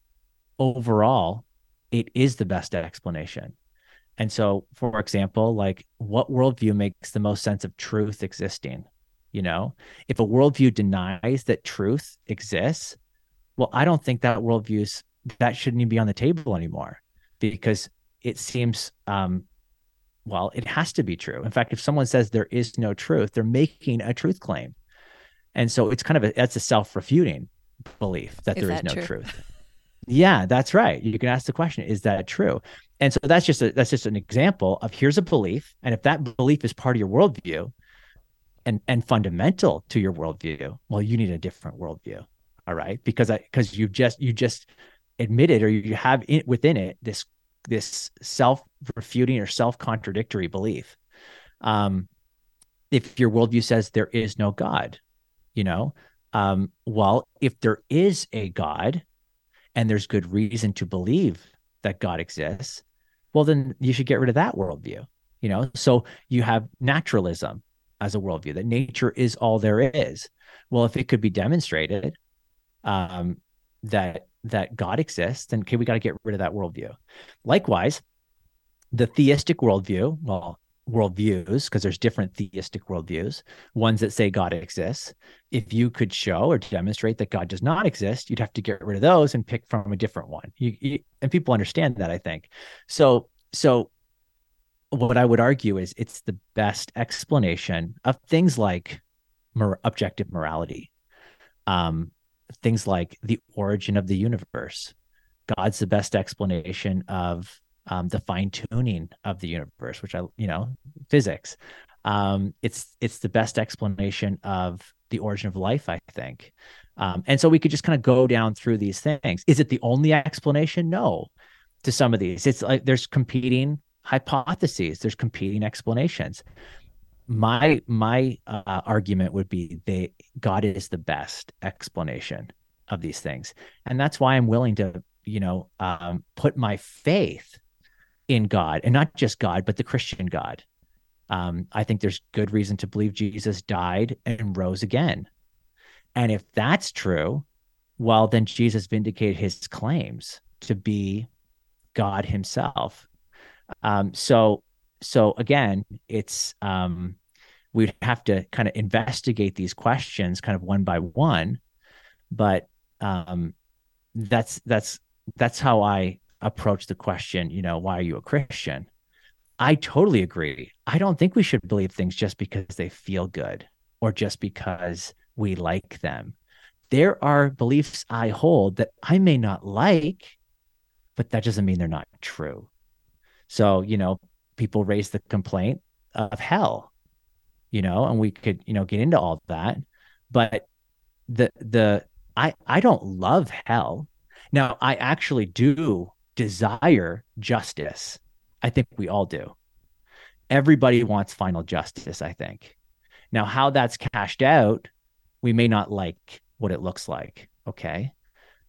C: overall, it is the best explanation. And so, for example, like what worldview makes the most sense of truth existing? You know, if a worldview denies that truth exists, well, I don't think that worldviews that shouldn't even be on the table anymore because it seems um, well, it has to be true. In fact, if someone says there is no truth, they're making a truth claim. And so it's kind of a that's a self-refuting belief that is there that is no true? truth. Yeah, that's right. You can ask the question, is that true? And so that's just a that's just an example of here's a belief. And if that belief is part of your worldview and and fundamental to your worldview, well, you need a different worldview. All right. Because I because you just you just admitted or you have it within it this this self-refuting or self-contradictory belief. Um, if your worldview says there is no God, you know, um, well, if there is a God, and there's good reason to believe that God exists, well, then you should get rid of that worldview. You know, so you have naturalism as a worldview that nature is all there is. Well, if it could be demonstrated um, that that God exists, then okay, we got to get rid of that worldview. Likewise, the theistic worldview, well, worldviews because there's different theistic worldviews ones that say god exists if you could show or demonstrate that god does not exist you'd have to get rid of those and pick from a different one. You, you, and people understand that i think. So so what i would argue is it's the best explanation of things like mor- objective morality. Um, things like the origin of the universe god's the best explanation of um, the fine tuning of the universe, which I, you know, physics. Um, it's it's the best explanation of the origin of life, I think. Um, and so we could just kind of go down through these things. Is it the only explanation? No. To some of these, it's like there's competing hypotheses. There's competing explanations. My my uh, argument would be they God is the best explanation of these things, and that's why I'm willing to you know um, put my faith in God and not just God, but the Christian God. Um, I think there's good reason to believe Jesus died and rose again. And if that's true, well, then Jesus vindicated his claims to be God himself. Um, so, so again, it's um, we'd have to kind of investigate these questions kind of one by one, but um, that's that's that's how I approach the question, you know, why are you a Christian? I totally agree. I don't think we should believe things just because they feel good or just because we like them. There are beliefs I hold that I may not like, but that doesn't mean they're not true. So, you know, people raise the complaint of hell, you know, and we could, you know, get into all that. But the the I I don't love hell. Now, I actually do desire justice. I think we all do. Everybody wants final justice, I think. Now, how that's cashed out, we may not like what it looks like. Okay.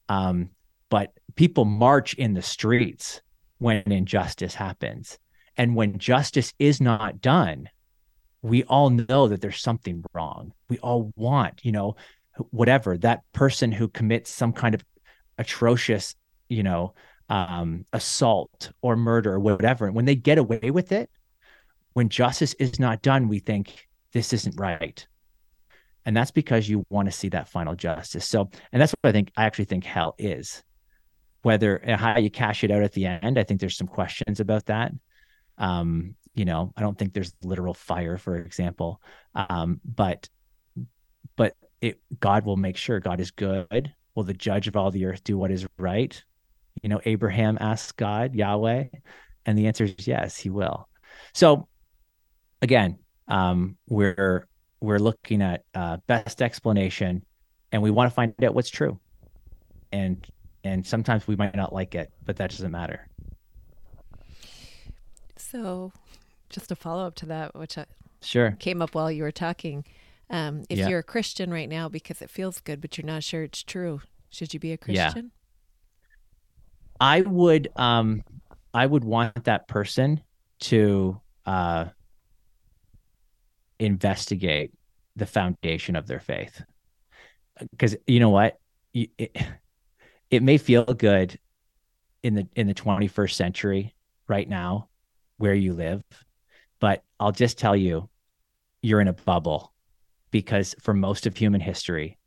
C: Um, but people march in the streets when injustice happens. And when justice is not done, we all know that there's something wrong. We all want, you know, whatever that person who commits some kind of atrocious, you know, um, assault or murder or whatever. And when they get away with it, when justice is not done, we think this isn't right. And that's because you want to see that final justice. So, and that's what I think, I actually think hell is. Whether how you cash it out at the end, I think there's some questions about that. Um, you know, I don't think there's literal fire, for example. Um, but, but it, God will make sure God is good. Will the judge of all the earth do what is right? You know, Abraham asked God, Yahweh, and the answer is yes, he will. So again, um, we're we're looking at uh, best explanation, and we want to find out what's true. And and sometimes we might not like it, but that doesn't matter.
D: So, just a follow up to that, which I
C: Sure.
D: came up while you were talking. Um, if
C: Yeah.
D: you're a Christian right now because it feels good, but you're not sure it's true, should you be a
C: Yeah.
D: Christian?
C: I would um I would want that person to uh investigate the foundation of their faith. Cuz you know what? It, it may feel good in the in the 21st century right now where you live, but I'll just tell you you're in a bubble because for most of human history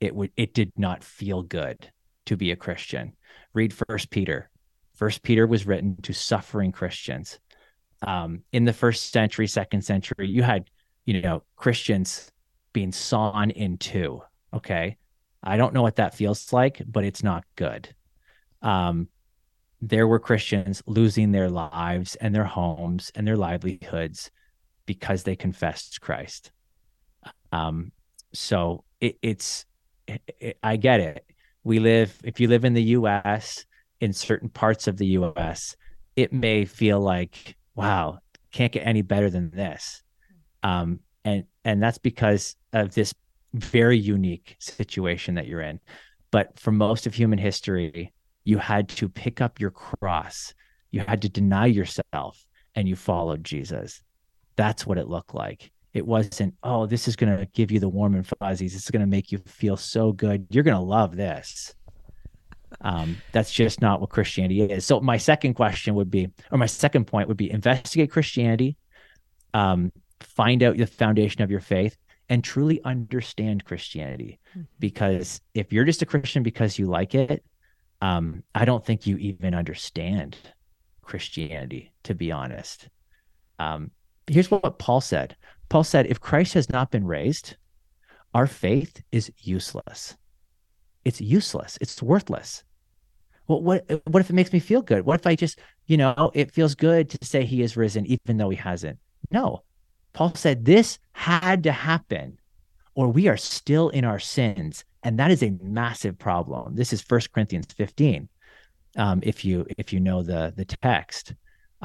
C: it would it did not feel good to be a Christian. Read first peter. First peter was written to suffering christians. Um, in the first century second century you had you know christians being sawn in two okay? I don't know what that feels like but it's not good. Um, there were christians losing their lives and their homes and their livelihoods because they confessed christ. Um, so it, it's it, it, i get it. We live if you live in the US in certain parts of the US it may feel like wow can't get any better than this. Um and and that's because of this very unique situation that you're in. But for most of human history you had to pick up your cross you had to deny yourself and you followed Jesus. That's what it looked like. It wasn't oh this is going to give you the warm and fuzzies. It's going to make you feel so good. You're going to love this. Um, that's just not what christianity is. So my second question would be or my second point would be investigate christianity um, find out the foundation of your faith and truly understand christianity.
D: Mhm.
C: because if you're just a christian because you like it um, i don't think you even understand christianity to be honest um, here's what paul said Paul said, if Christ has not been raised, our faith is useless. It's useless. It's worthless. Well, what what if it makes me feel good? What if I just, you know, it feels good to say he is risen even though he hasn't? No. Paul said this had to happen or we are still in our sins. And that is a massive problem. This is First Corinthians 15. Um, if you if you know the the text.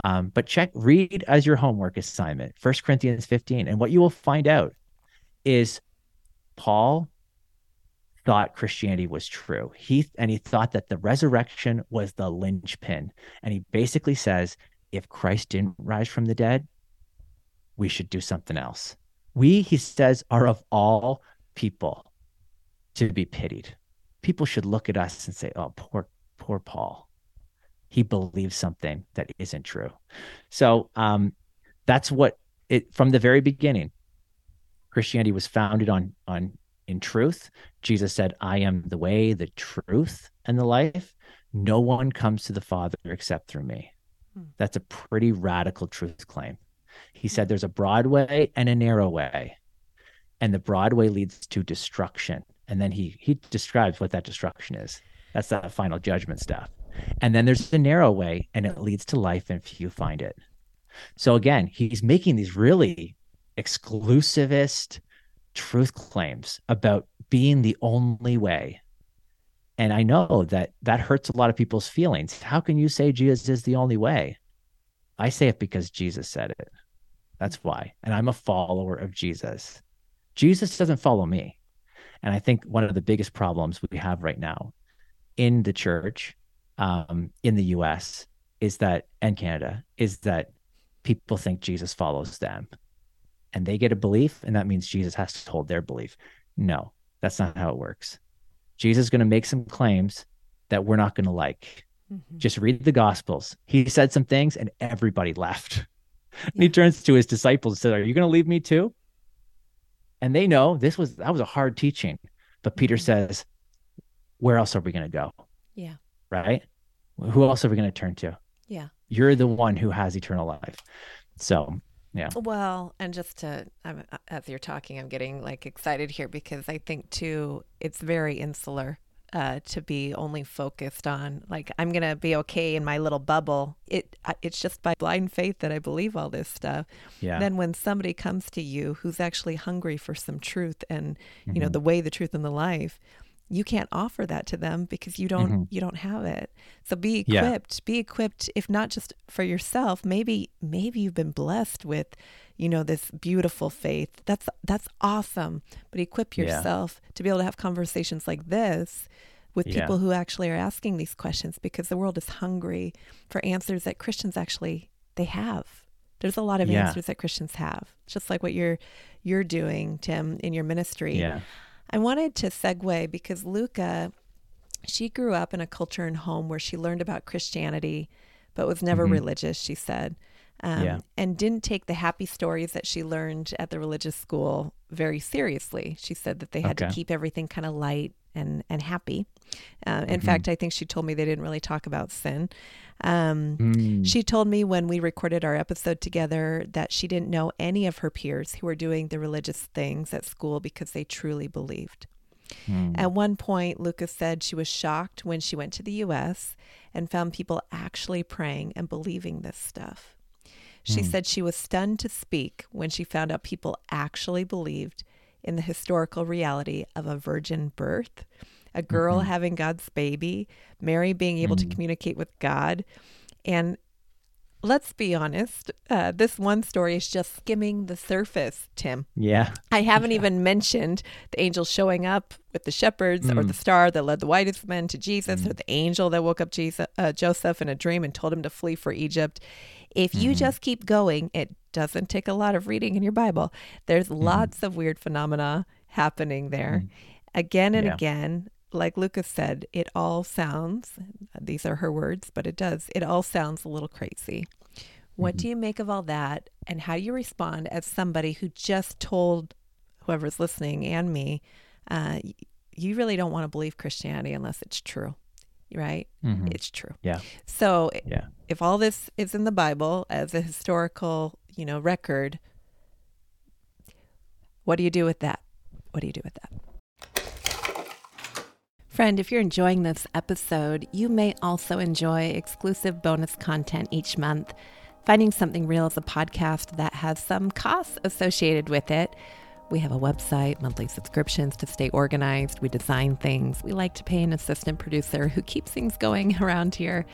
C: Um, but check, read as your homework assignment, First Corinthians 15. And what you will find out is Paul thought Christianity was true. He and he thought that the resurrection was the linchpin. And he basically says, if Christ didn't rise from the dead, we should do something else. We, he says, are of all people to be pitied. People should look at us and say, oh, poor, poor Paul he believes something that isn't true. So um, that's what it from the very beginning. Christianity was founded on on in truth. Jesus said, "I am the way, the truth, and the life. No one comes to the Father except through me."
D: Hmm.
C: That's a pretty radical truth claim. He said, "There's a broad way and a narrow way, and the broad way leads to destruction." And then he he describes what that destruction is. That's that final judgment stuff. And then there's the narrow way, and it leads to life, and few find it. So again, he's making these really exclusivist truth claims about being the only way. And I know that that hurts a lot of people's feelings. How can you say Jesus is the only way? I say it because Jesus said it. That's why. And I'm a follower of Jesus. Jesus doesn't follow me. And I think one of the biggest problems we have right now in the church um, in the US is that, and Canada, is that people think Jesus follows them and they get a belief, and that means Jesus has to hold their belief. No, that's not how it works. Jesus is going to make some claims that we're not going to like.
D: Mhm.
C: Just read the Gospels. He said some things, and everybody [LAUGHS] left. And he turns to his disciples and said, Are you going to leave me too? And they know this was that was a hard teaching. But Peter
D: Mhm.
C: says, Where else are we going to go?
D: Yeah.
C: Right? Who else are we going to turn to?
D: Yeah.
C: You're the one who has eternal life. So, yeah.
D: Well, and just to, I'm, uh, as you're talking, I'm getting like excited here because I think too, it's very insular
A: uh, to be only focused on like I'm gonna be okay in my little bubble. It it's just by blind faith that I believe all this stuff.
C: Yeah.
A: Then when somebody comes to you who's actually hungry for some truth and you know
C: Mhm.
A: the way, the truth, and the life, you can't offer that to them because you don't
C: Mhm.
A: you don't have it. So be
C: Yeah.
A: equipped. Be equipped, if not just for yourself. Maybe maybe you've been blessed with you know this beautiful faith that's that's awesome but equip
C: Yeah.
A: yourself to be able to have conversations like this with
C: Yeah.
A: people who actually are asking these questions because the world is hungry for answers that Christians actually they have there's a lot of
C: Yeah.
A: answers that Christians have just like what you're you're doing Tim in your ministry
C: Yeah.
A: I wanted to segue because Luca, she grew up in a culture and home where she learned about Christianity, but was never
C: Mhm.
A: religious, she said, um,
C: Yeah.
A: and didn't take the happy stories that she learned at the religious school very seriously. She said that they had to keep everything kind of light and, and happy. Uh, in
C: Mhm.
A: fact, I think she told me they didn't really talk about sin. Um,
C: Mm.
A: she told me when we recorded our episode together that she didn't know any of her peers who were doing the religious things at school because they truly believed.
C: Mm.
A: At one point, Lucas said she was shocked when she went to the US and found people actually praying and believing this stuff. She
C: Hmm.
A: said she was stunned to speak when she found out people actually believed in the historical reality of a virgin birth, a girl
C: Mhm.
A: having God's baby, Mary being able to
C: Mm.
A: communicate with God. And let's be honest, uh, this one story is just skimming the surface, Tim.
C: yeah.
A: I haven't even mentioned the angel showing up with the shepherds or
C: Mm.
A: the star that led the whitest men to Jesus or
C: Mm.
A: the angel that woke up Jesus, uh, Joseph in a dream and told him to flee for Egypt. If you
C: Mhm.
A: just keep going, it doesn't take a lot of reading in your Bible. There's
C: Mm-hmm.
A: lots of weird phenomena happening there.
C: Mm.
A: Again and
C: Yeah.
A: again, like Lucas said, it all sounds, these are her words, but it does, it all sounds a little crazy. What do you make of all that? And how do you respond as somebody who just told whoever's listening and me, uh, you really don't want to believe Christianity unless it's true, right?
C: Mhm.
A: It's true.
C: Yeah.
A: So
C: Yeah.
A: if all this is in the Bible as a historical, you know, record, what do you do with that? What do you do with that? Friend, if you're enjoying this episode, you may also enjoy exclusive bonus content each month. Finding Something Real is a podcast that has some costs associated with it. We have a website, monthly subscriptions to stay organized. We design things. We like to pay an assistant producer who keeps things going [LAUGHS] around here,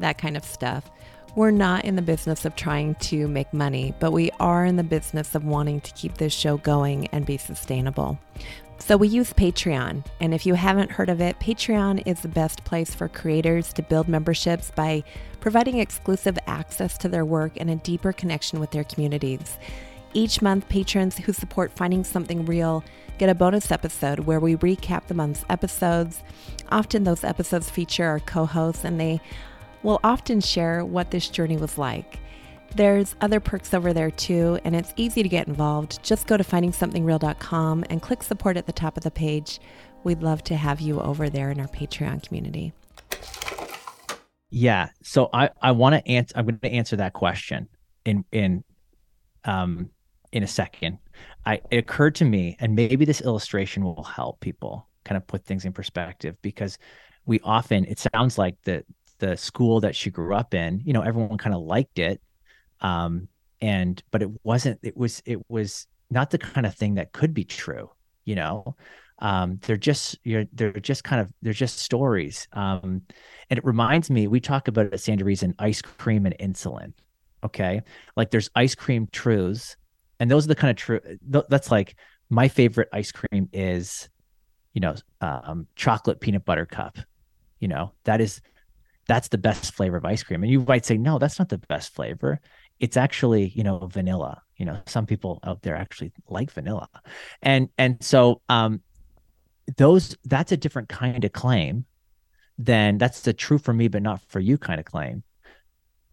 A: that kind of stuff. We're not in the business of trying to make money, but we are in the business of wanting to keep this show going and be sustainable. So we use Patreon. And if you haven't heard of it, Patreon is the best place for creators to build memberships by providing exclusive access to their work and a deeper connection with their communities. Each month, patrons who support Finding Something Real get a bonus episode where we recap the month's episodes. Often, those episodes feature our co hosts, and they will often share what this journey was like. There's other perks over there too, and it's easy to get involved. Just go to findingsomethingreal.com and click support at the top of the page. We'd love to have you over there in our Patreon community.
C: Yeah. So I I want to answer. I'm going to answer that question in in um in a second. I it occurred to me, and maybe this illustration will help people kind of put things in perspective because we often it sounds like the the school that she grew up in, you know, everyone kind of liked it, um, and but it wasn't. It was it was not the kind of thing that could be true, you know. Um, they're just you're they're just kind of they're just stories. Um, and it reminds me, we talk about at Stand to Reason ice cream and insulin. Okay. Like there's ice cream truths. And those are the kind of true that's like my favorite ice cream is, you know, um, chocolate peanut butter cup. You know, that is that's the best flavor of ice cream. And you might say, no, that's not the best flavor. It's actually, you know, vanilla. You know, some people out there actually like vanilla. And and so um those that's a different kind of claim then that's the true for me but not for you kind of claim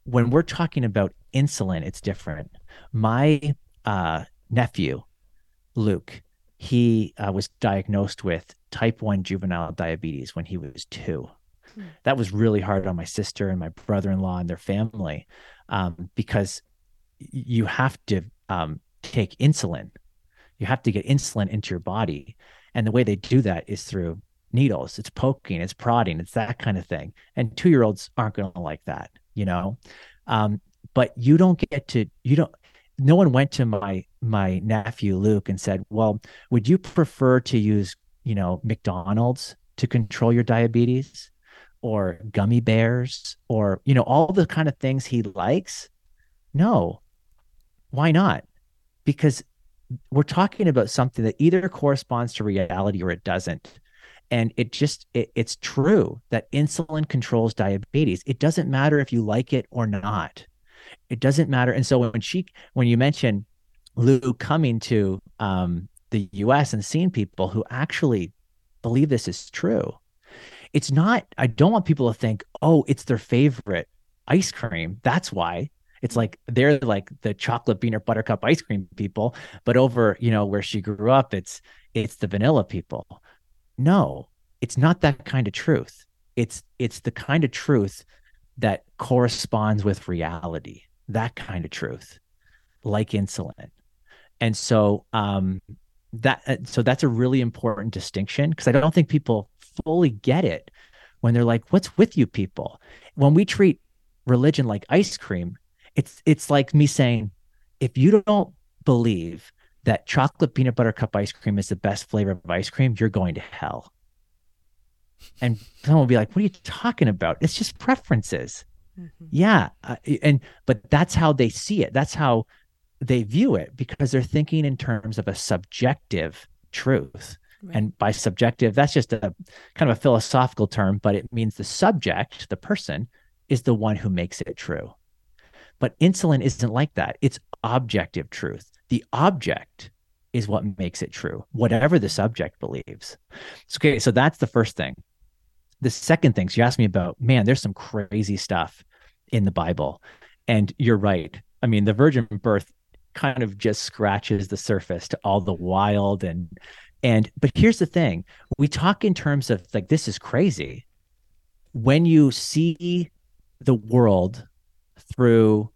C: when we're talking about insulin it's different my uh, nephew luke he uh, was diagnosed with type 1 juvenile diabetes when he was two
A: Hmm.
C: that was really hard on my sister and my brother-in-law and their family um, because you have to um, take insulin you have to get insulin into your body and the way they do that is through needles, it's poking, it's prodding, it's that kind of thing. And two year olds aren't going to like that, you know? Um, but you don't get to, you don't, no one went to my my nephew Luke and said, "Well, would you prefer to use, you know, McDonald's to control your diabetes or gummy bears or, you know, all the kind of things he likes?" No. Why not? Because we're talking about something that either corresponds to reality or it doesn't and it just it, it's true that insulin controls diabetes it doesn't matter if you like it or not it doesn't matter and so when she when you mention lou coming to um, the us and seeing people who actually believe this is true it's not i don't want people to think oh it's their favorite ice cream that's why it's like they're like the chocolate peanut buttercup ice cream people, but over, you know, where she grew up, it's it's the vanilla people. No, it's not that kind of truth. It's it's the kind of truth that corresponds with reality. That kind of truth, like insulin. And so um that uh, so that's a really important distinction because I don't think people fully get it when they're like, what's with you people? When we treat religion like ice cream, it's it's like me saying, if you don't believe that chocolate peanut butter cup ice cream is the best flavor of ice cream, you're going to hell. And someone will be like, "What are you talking about? It's just preferences." Mm-hmm. Yeah, uh, and but that's how they see it. That's how they view it because they're thinking in terms of a subjective truth. Right. And by subjective, that's just a kind of a philosophical term, but it means the subject, the person, is the one who makes it true. But insulin isn't like that. It's objective truth. The object is what makes it true, whatever the subject believes. So, okay, so that's the first thing. The second thing, so you asked me about, man, there's some crazy stuff in the Bible. And you're right. I mean, the virgin birth kind of just scratches the surface to all the wild and and but here's the thing we talk in terms of like this is crazy when you see the world through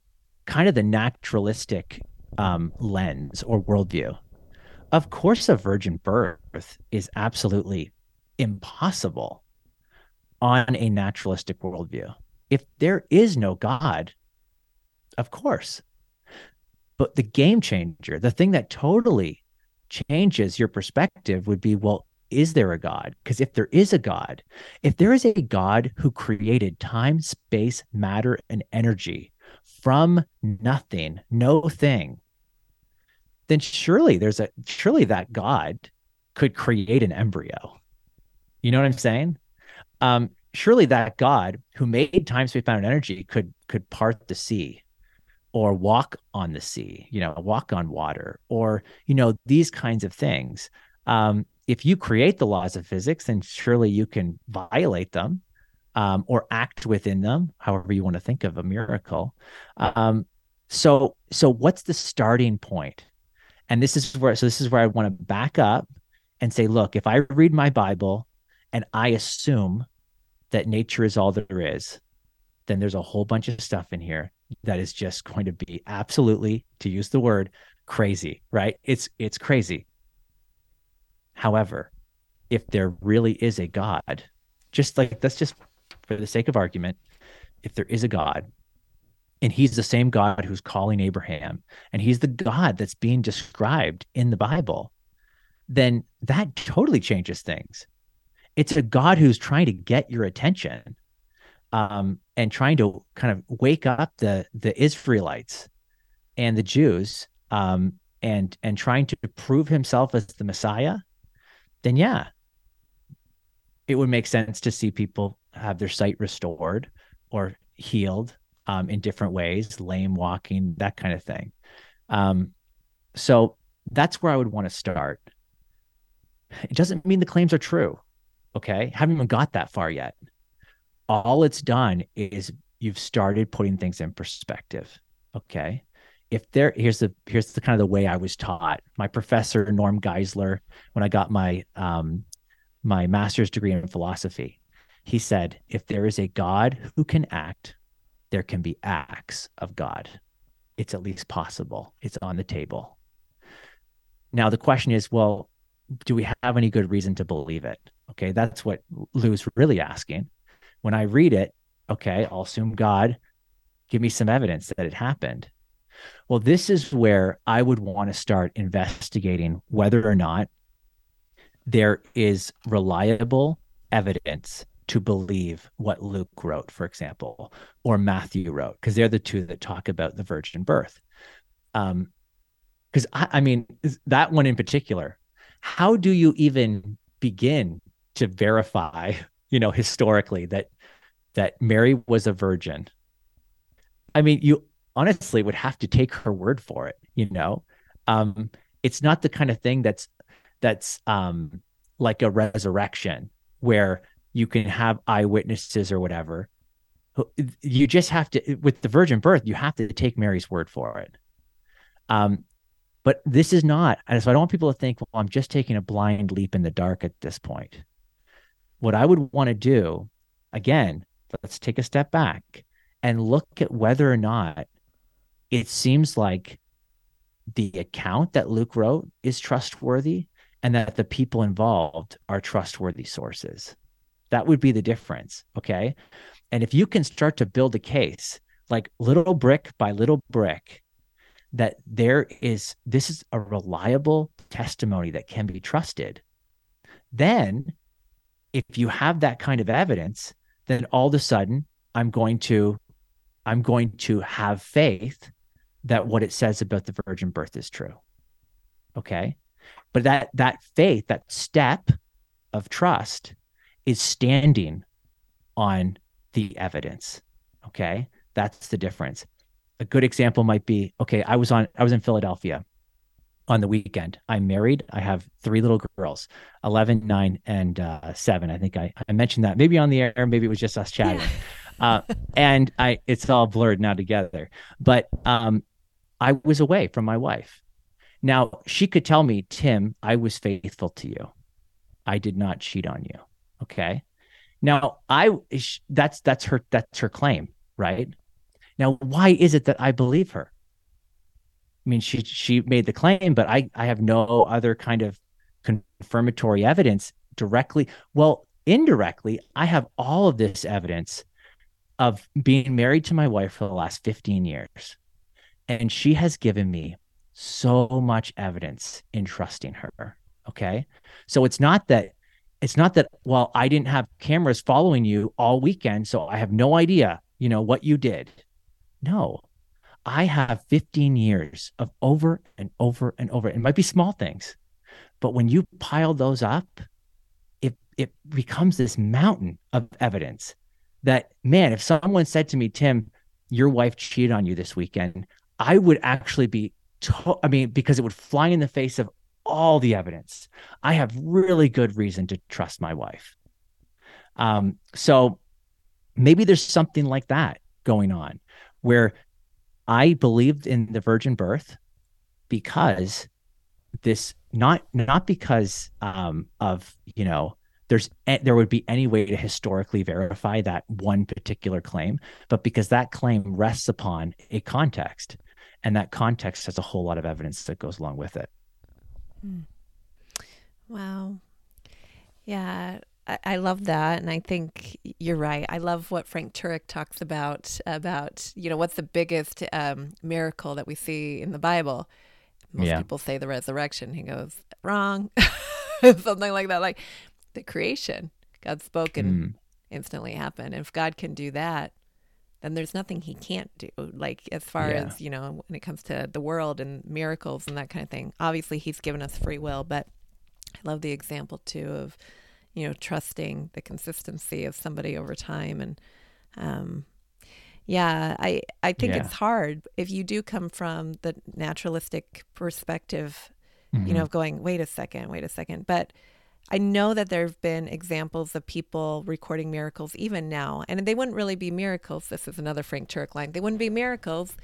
C: kind of the naturalistic um, lens or worldview. Of course, a virgin birth is absolutely impossible on a naturalistic worldview. If there is no God, of course. But the game changer, the thing that totally changes your perspective would be well, is there a God? Because if there is a God, if there is a God who created time, space, matter, and energy from nothing, no thing, then surely there's a surely that God could create an embryo. You know what I'm saying? Um, surely that God who made time, space, matter, and energy could could part the sea or walk on the sea, you know, walk on water, or you know, these kinds of things. Um, if you create the laws of physics, then surely you can violate them um, or act within them, however you want to think of a miracle. Um, so, so what's the starting point? And this is where, so this is where I want to back up and say, look, if I read my Bible and I assume that nature is all there is, then there's a whole bunch of stuff in here that is just going to be absolutely, to use the word, crazy, right? It's it's crazy. However, if there really is a God, just like let's just for the sake of argument, if there is a God, and he's the same God who's calling Abraham, and he's the God that's being described in the Bible, then that totally changes things. It's a God who's trying to get your attention um, and trying to kind of wake up the the Israelites and the Jews um, and and trying to prove himself as the Messiah, then yeah, it would make sense to see people have their sight restored or healed um, in different ways, lame walking, that kind of thing. Um, so that's where I would want to start. It doesn't mean the claims are true. Okay. Haven't even got that far yet. All it's done is you've started putting things in perspective. Okay. If there here's the here's the kind of the way I was taught. My professor Norm Geisler, when I got my um my master's degree in philosophy, he said, if there is a God who can act, there can be acts of God. It's at least possible. It's on the table. Now the question is, well, do we have any good reason to believe it? Okay, that's what Lou's really asking. When I read it, okay, I'll assume God give me some evidence that it happened. Well, this is where I would want to start investigating whether or not there is reliable evidence to believe what Luke wrote, for example, or Matthew wrote, because they're the two that talk about the virgin birth. Um, because I, I mean that one in particular, how do you even begin to verify, you know, historically that that Mary was a virgin? I mean, you honestly would have to take her word for it, you know. Um, it's not the kind of thing that's that's um like a resurrection where you can have eyewitnesses or whatever. You just have to, with the virgin birth, you have to take Mary's word for it. Um, but this is not, and so I don't want people to think, well, I'm just taking a blind leap in the dark at this point. What I would want to do, again, let's take a step back and look at whether or not it seems like the account that Luke wrote is trustworthy and that the people involved are trustworthy sources. That would be the difference. Okay. And if you can start to build a case like little brick by little brick, that there is, this is a reliable testimony that can be trusted, then if you have that kind of evidence, then all of a sudden I'm going to, I'm going to have faith that what it says about the virgin birth is true. Okay. But that that faith, that step of trust is standing on the evidence. Okay. That's the difference. A good example might be okay, I was on I was in Philadelphia on the weekend. I'm married. I have three little girls, 11, 9, and uh, 7. I think I, I mentioned that maybe on the air, maybe it was just us chatting. [LAUGHS] Uh, and I it's all blurred now together. But um, I was away from my wife. Now, she could tell me, Tim, I was faithful to you. I did not cheat on you. Okay. Now, I that's that's her that's her claim, right? Now, why is it that I believe her? I mean, she she made the claim, but I I have no other kind of confirmatory evidence directly. Well, indirectly, I have all of this evidence of being married to my wife for the last 15 years. And she has given me so much evidence in trusting her. Okay. So it's not that it's not that well I didn't have cameras following you all weekend so I have no idea, you know, what you did. No. I have 15 years of over and over and over. It might be small things, but when you pile those up, it it becomes this mountain of evidence that man, if someone said to me, Tim, your wife cheated on you this weekend, I would actually be to- I mean, because it would fly in the face of all the evidence. I have really good reason to trust my wife. Um, so maybe there's something like that going on where I believed in the virgin birth because this not not because um, of you know there's there would be any way to historically verify that one particular claim, but because that claim rests upon a context and that context has a whole lot of evidence that goes along with it.
A: Hmm. wow. Yeah I, love that and i think you're right i love what frank turek talks about about you know what's the biggest um, miracle that we see in the bible most yeah. people say the resurrection he goes wrong [LAUGHS] something like that like the creation god spoke and mm. instantly happened and if god can do that then there's nothing he can't do. Like as far yeah. as, you know, when it comes to the world and miracles and that kind of thing. Obviously he's given us free will, but I love the example too of, you know, trusting the consistency of somebody over time and um yeah, I I think yeah. it's hard if you do come from the naturalistic perspective, mm-hmm. you know, of going, wait a second, wait a second. But I know that there have been examples of people recording miracles even now, and they wouldn't really be miracles. This is another Frank Turek line. They wouldn't be miracles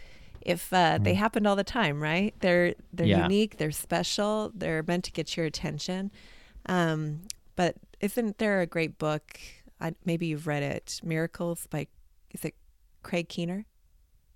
A: if uh, mm-hmm. they happened all the time, right? They're they're yeah. unique, they're special, they're meant to get your attention. Um, but isn't there a great book? I, maybe you've read it, Miracles by is it Craig Keener?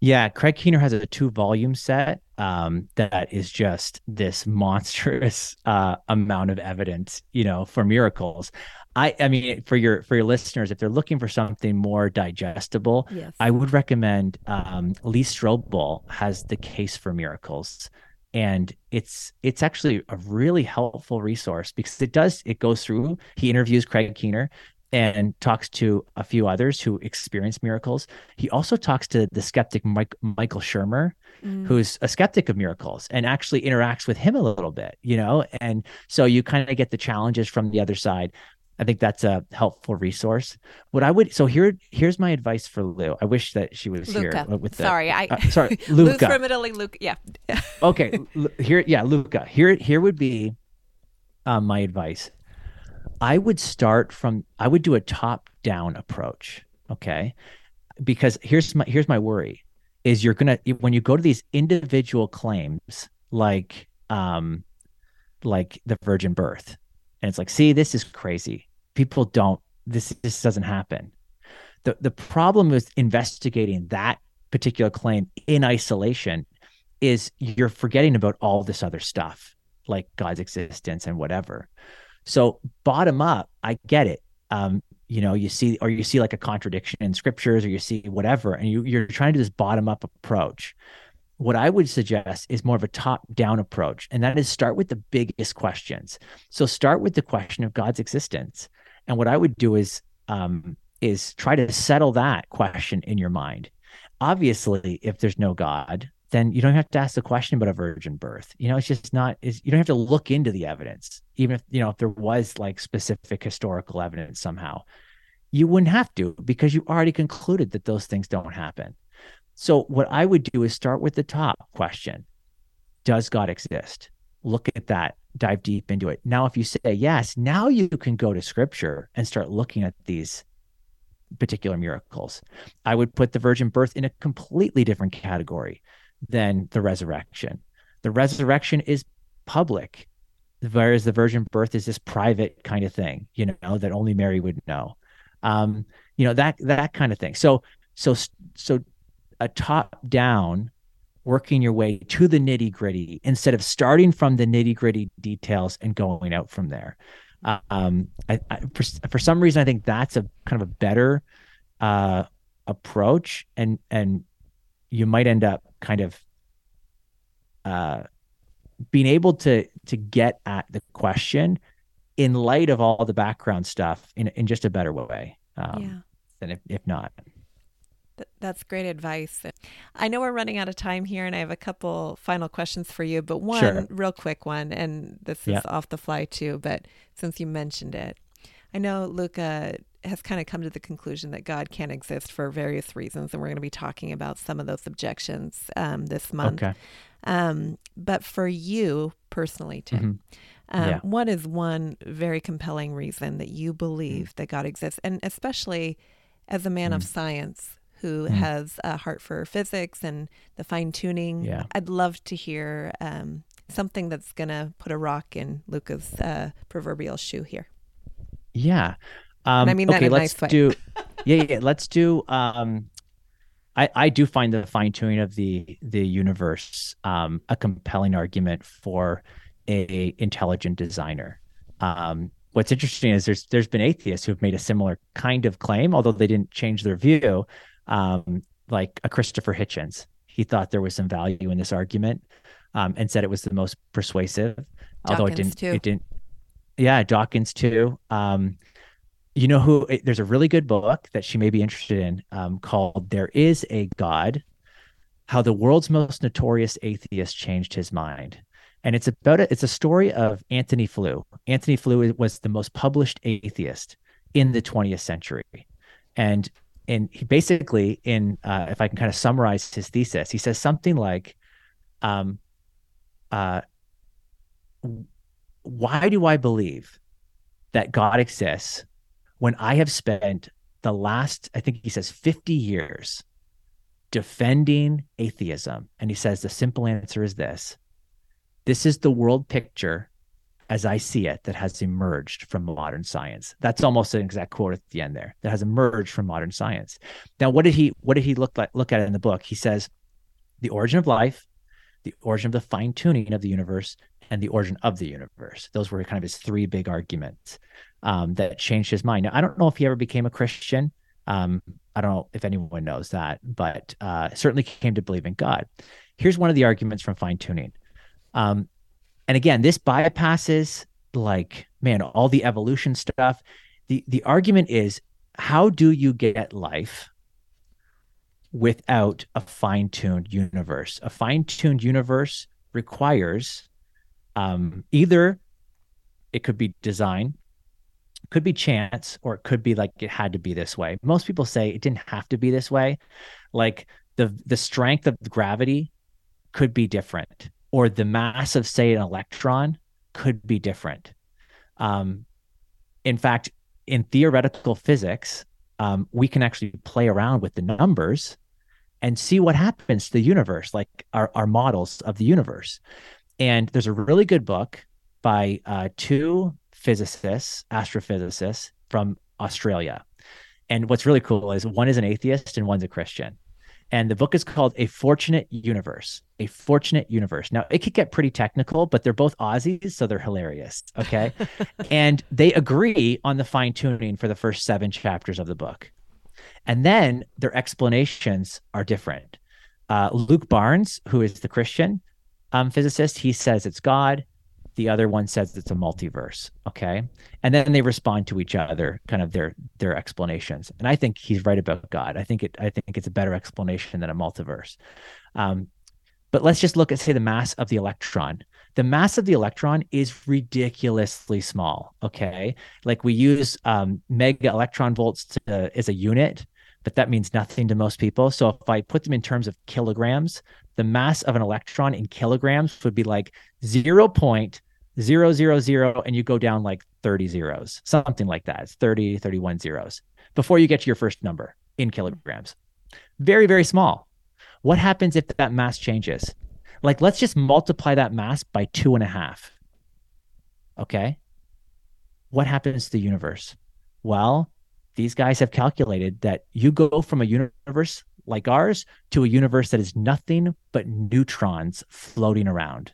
C: Yeah, Craig Keener has a two volume set um, that is just this monstrous uh, amount of evidence, you know, for miracles. I, I mean, for your for your listeners, if they're looking for something more digestible,
A: yes.
C: I would recommend um, Lee Strobel has the Case for Miracles, and it's it's actually a really helpful resource because it does it goes through. He interviews Craig Keener, and talks to a few others who experience miracles. He also talks to the skeptic Mike, Michael Shermer, mm. who's a skeptic of miracles and actually interacts with him a little bit, you know? And so you kind of get the challenges from the other side. I think that's a helpful resource. What I would so here here's my advice for Lou. I wish that she was
A: Luca.
C: here with the,
A: sorry, I
C: uh, sorry [LAUGHS] Luca
A: from Italy. Luca, yeah. [LAUGHS]
C: okay, here yeah Luca. Here here would be um, my advice I would start from I would do a top down approach. Okay. Because here's my here's my worry is you're gonna when you go to these individual claims like um like the virgin birth and it's like see this is crazy people don't this this doesn't happen the the problem with investigating that particular claim in isolation is you're forgetting about all this other stuff like god's existence and whatever so bottom up, I get it. Um, you know, you see, or you see like a contradiction in scriptures, or you see whatever, and you, you're trying to do this bottom up approach. What I would suggest is more of a top down approach, and that is start with the biggest questions. So start with the question of God's existence, and what I would do is um, is try to settle that question in your mind. Obviously, if there's no God, then you don't have to ask the question about a virgin birth. You know, it's just not is you don't have to look into the evidence, even if you know if there was like specific historical evidence somehow. You wouldn't have to because you already concluded that those things don't happen. So what I would do is start with the top question. Does God exist? Look at that, dive deep into it. Now if you say yes, now you can go to scripture and start looking at these particular miracles. I would put the virgin birth in a completely different category than the resurrection. The resurrection is public, whereas the virgin birth is this private kind of thing, you know, that only Mary would know. Um, you know, that that kind of thing. So so so a top down working your way to the nitty gritty instead of starting from the nitty gritty details and going out from there. Um, I, I, for, for some reason, I think that's a kind of a better uh, approach, and and you might end up kind of uh, being able to to get at the question in light of all the background stuff in in just a better way um, yeah. than if, if not.
A: That's great advice. I know we're running out of time here, and I have a couple final questions for you, but one
C: sure.
A: real quick one, and this is yeah. off the fly too, but since you mentioned it, I know Luca has kind of come to the conclusion that God can't exist for various reasons, and we're going to be talking about some of those objections um, this month.
C: Okay.
A: Um, but for you personally, Tim, mm-hmm. um, yeah. what is one very compelling reason that you believe mm that God exists, and especially as a man mm of science who mm has a heart for physics and the fine tuning?
C: Yeah.
A: I'd love to hear um, something that's going to put a rock in Luca's uh, proverbial shoe here.
C: Yeah. Um,
A: I mean okay,
C: let's
A: nice
C: do. [LAUGHS] Yeah, yeah. Let's do. Um, I I do find the fine tuning of the the universe um, a compelling argument for a intelligent designer. Um, what's interesting is there's there's been atheists who have made a similar kind of claim, although they didn't change their view. Um, like a Christopher Hitchens, he thought there was some value in this argument, um, and said it was the most persuasive.
A: Dawkins
C: although it didn't,
A: too.
C: it didn't yeah, Dawkins too. Um, you know who? Eh, there's a really good book that she may be interested in um, called "There Is a God: How the World's Most Notorious Atheist Changed His Mind." And it's about it. It's a story of Antony Flew. Antony Flew was the most published atheist in the 20th century, and and he basically, in uh, if I can kind of summarize his thesis, he says something like, um, uh, why do I believe that God exists when I have spent the last, I think he says 50 years defending atheism? And he says the simple answer is this this is the world picture as I see it that has emerged from modern science. That's almost an exact quote at the end there. That has emerged from modern science. Now, what did he what did he look like look at in the book? He says the origin of life, the origin of the fine tuning of the universe, and the origin of the universe. Those were kind of his three big arguments um, that changed his mind. Now, I don't know if he ever became a Christian. Um, I don't know if anyone knows that, but uh, certainly came to believe in God. Here's one of the arguments from fine tuning. Um, and again, this bypasses like, man, all the evolution stuff. The, the argument is how do you get life without a fine tuned universe? A fine tuned universe requires um, either it could be design, could be chance, or it could be like it had to be this way. Most people say it didn't have to be this way. Like the the strength of gravity could be different, or the mass of say an electron could be different. Um, in fact, in theoretical physics, um, we can actually play around with the numbers and see what happens to the universe, like our, our models of the universe. And there's a really good book by uh, two physicists, astrophysicists from Australia. And what's really cool is one is an atheist and one's a Christian. And the book is called A Fortunate Universe. A Fortunate Universe. Now, it could get pretty technical, but they're both Aussies, so they're hilarious. Okay. [LAUGHS] and they agree on the fine tuning for the first seven chapters of the book. And then their explanations are different. Uh, Luke Barnes, who is the Christian um, physicist, he says it's God the other one says it's a multiverse okay? And then they respond to each other kind of their their explanations. And i think he's right about god. I think it i think it's a better explanation than a multiverse. Um, but let's just look at say the mass of the electron. The mass of the electron is ridiculously small okay? Like we use um, mega electron volts to, as a unit but that means nothing to most people. So if i put them in terms of kilograms the mass of an electron in kilograms would be like 0.0 zero zero zero and you go down like 30 zeros something like that it's 30 31 zeros before you get to your first number in kilograms. Very very small. What happens if that mass changes? Like let's just multiply that mass by two and a half. Okay? What happens to the universe? Well these guys have calculated that you go from a universe like ours to a universe that is nothing but neutrons floating around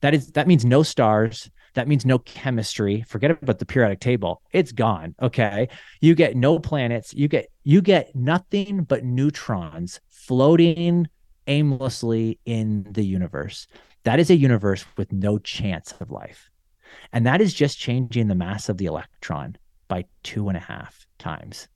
C: that is that means no stars. That means no chemistry. Forget about the periodic table. It's gone. Okay. You get no planets. You get you get nothing but neutrons floating aimlessly in the universe. That is a universe with no chance of life. And that is just changing the mass of the electron by two and a half times.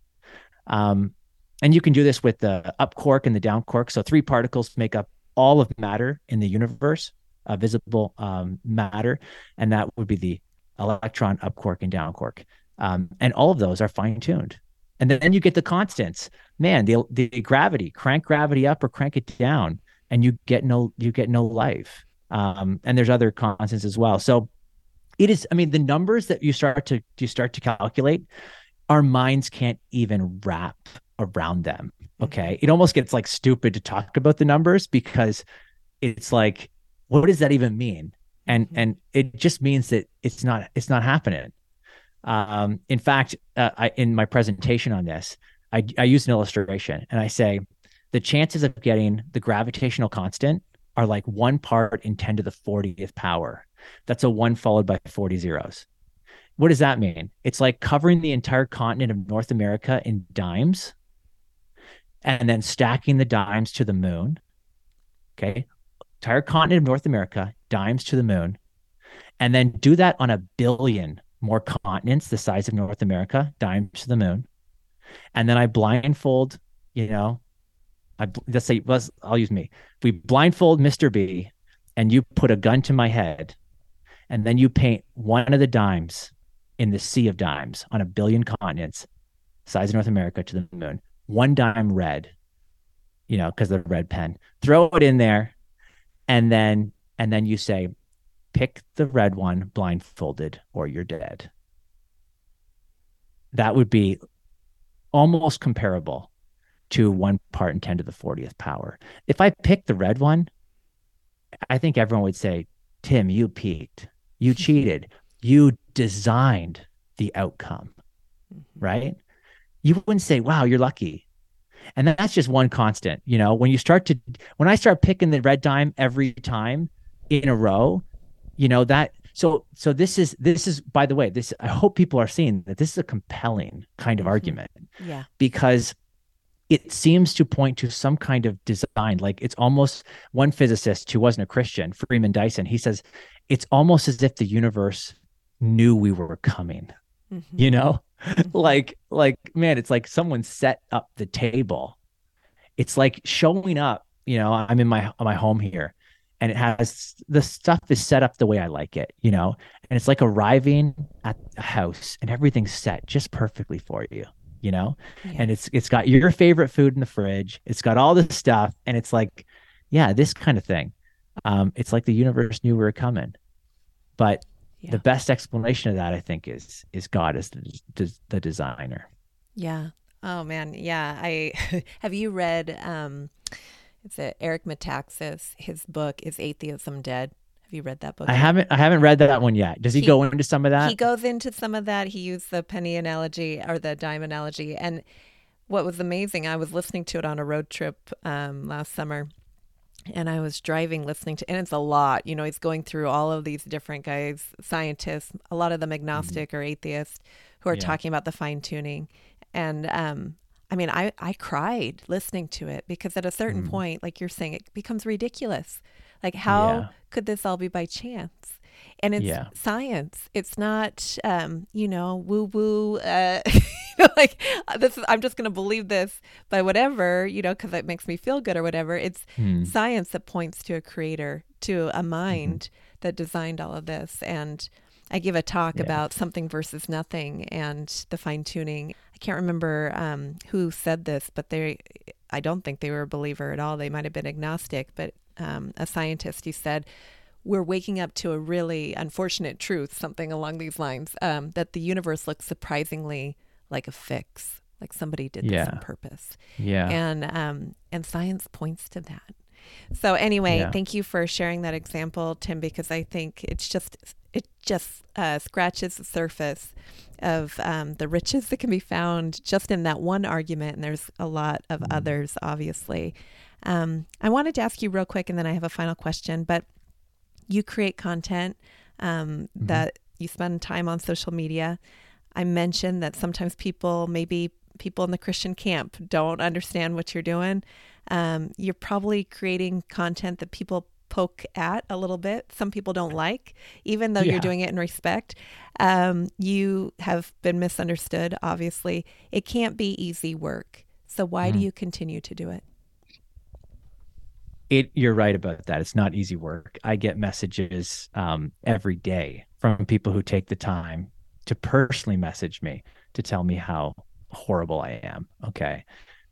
C: Um, and you can do this with the up quark and the down quark. So three particles make up all of matter in the universe uh, visible um, matter, and that would be the electron up quark and down quark. Um, and all of those are fine tuned. And then you get the constants. Man, the the gravity, crank gravity up or crank it down, and you get no you get no life. Um, and there's other constants as well. So it is. I mean, the numbers that you start to you start to calculate, our minds can't even wrap around them. Okay, it almost gets like stupid to talk about the numbers because it's like what does that even mean? And mm-hmm. and it just means that it's not it's not happening. Um, in fact, uh, I, in my presentation on this, I, I use an illustration and I say the chances of getting the gravitational constant are like one part in 10 to the 40th power. That's a one followed by 40 zeros. What does that mean? It's like covering the entire continent of North America in dimes and then stacking the dimes to the moon. Okay entire continent of North America, dimes to the moon, and then do that on a billion more continents the size of North America, dimes to the moon. And then I blindfold, you know, I let's say let's I'll use me. We blindfold Mr. B and you put a gun to my head, and then you paint one of the dimes in the sea of dimes on a billion continents, size of North America to the moon. One dime red, you know, because of the red pen. Throw it in there, and then and then you say pick the red one blindfolded or you're dead. That would be almost comparable to one part in 10 to the 40th power. If i pick the red one i think everyone would say tim you peeked. You [LAUGHS] cheated. You designed the outcome. Mm-hmm. right? You wouldn't say wow you're lucky And that's just one constant. You know, when you start to when I start picking the red dime every time in a row, you know, that so so this is this is by the way, this I hope people are seeing that this is a compelling kind of mm-hmm. argument.
A: Yeah.
C: Because it seems to point to some kind of design. Like it's almost one physicist who wasn't a Christian, Freeman Dyson, he says it's almost as if the universe knew we were coming. Mm-hmm. You know? [LAUGHS] Like like man, it's like someone set up the table. It's like showing up, you know, I'm in my my home here and it has the stuff is set up the way I like it, you know, and it's like arriving at a house and everything's set just perfectly for you you know yeah. and it's it's got your favorite food in the fridge it's got all this stuff and it's like yeah this kind of thing um it's like the universe knew we were coming but yeah. the best explanation of that i think is is god as the, the designer
A: yeah oh man yeah i [LAUGHS] have you read um it's a eric metaxas his book is atheism dead have you read that book?
C: I haven't. I haven't read that one yet. Does he, he, go into some of that?
A: He goes into some of that. He used the penny analogy or the dime analogy. And what was amazing, I was listening to it on a road trip um, last summer, and I was driving listening to, and it's a lot. You know, he's going through all of these different guys, scientists, a lot of them agnostic mm-hmm. or atheist, who are yeah. talking about the fine tuning. And um, I mean, I I cried listening to it because at a certain mm. point, like you're saying, it becomes ridiculous. Like, how yeah. could this all be by chance? And it's yeah. science. It's not, um, you know, woo woo. Uh, [LAUGHS] like uh, this. Is, I'm just going to believe this by whatever, you know, because it makes me feel good or whatever. It's hmm. science that points to a creator, to a mm-hmm. mind mm-hmm. that designed all of this. And I give a talk yeah. about something versus nothing and the fine tuning. I can't remember um, who said this, but they, I don't think they were a believer at all. They might have been agnostic, but um, a scientist, he said, we're waking up to a really unfortunate truth, something along these lines, um, that the universe looks surprisingly like a fix, like somebody did yeah. this on purpose.
C: Yeah.
A: And um, and science points to that. So anyway, yeah. thank you for sharing that example, Tim, because I think it's just it just uh, scratches the surface of um, the riches that can be found just in that one argument, and there's a lot of mm. others, obviously. Um, I wanted to ask you real quick, and then I have a final question. But you create content um, mm-hmm. that you spend time on social media. I mentioned that sometimes people, maybe people in the Christian camp, don't understand what you're doing. Um, you're probably creating content that people poke at a little bit. Some people don't like, even though yeah. you're doing it in respect. Um, you have been misunderstood, obviously. It can't be easy work. So, why mm. do you continue to do it?
C: It you're right about that. It's not easy work. I get messages um, every day from people who take the time to personally message me to tell me how horrible i am okay?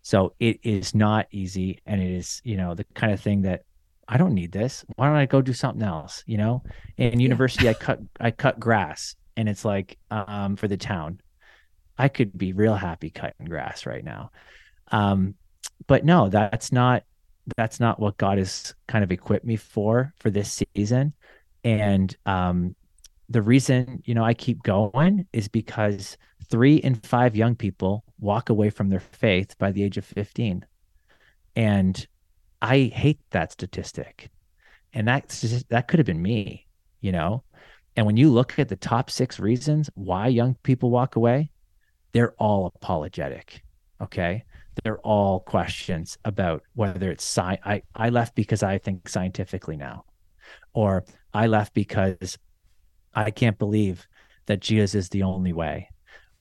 C: So it is not easy and it is you know the kind of thing that i don't need this. Why don't i go do something else? You know? In university i cut i cut grass and it's like um, for the town. I could be real happy cutting grass right now. Um, but no that's not that's not what God has kind of equipped me for for this season. And um, the reason, you know, I keep going is because three in five young people walk away from their faith by the age of 15. And I hate that statistic. And that that could have been me, you know. And when you look at the top six reasons why young people walk away, they're all apologetic. Okay they're all questions about whether it's sci I, I left because I think scientifically now, or I left because I can't believe that Jesus is the only way,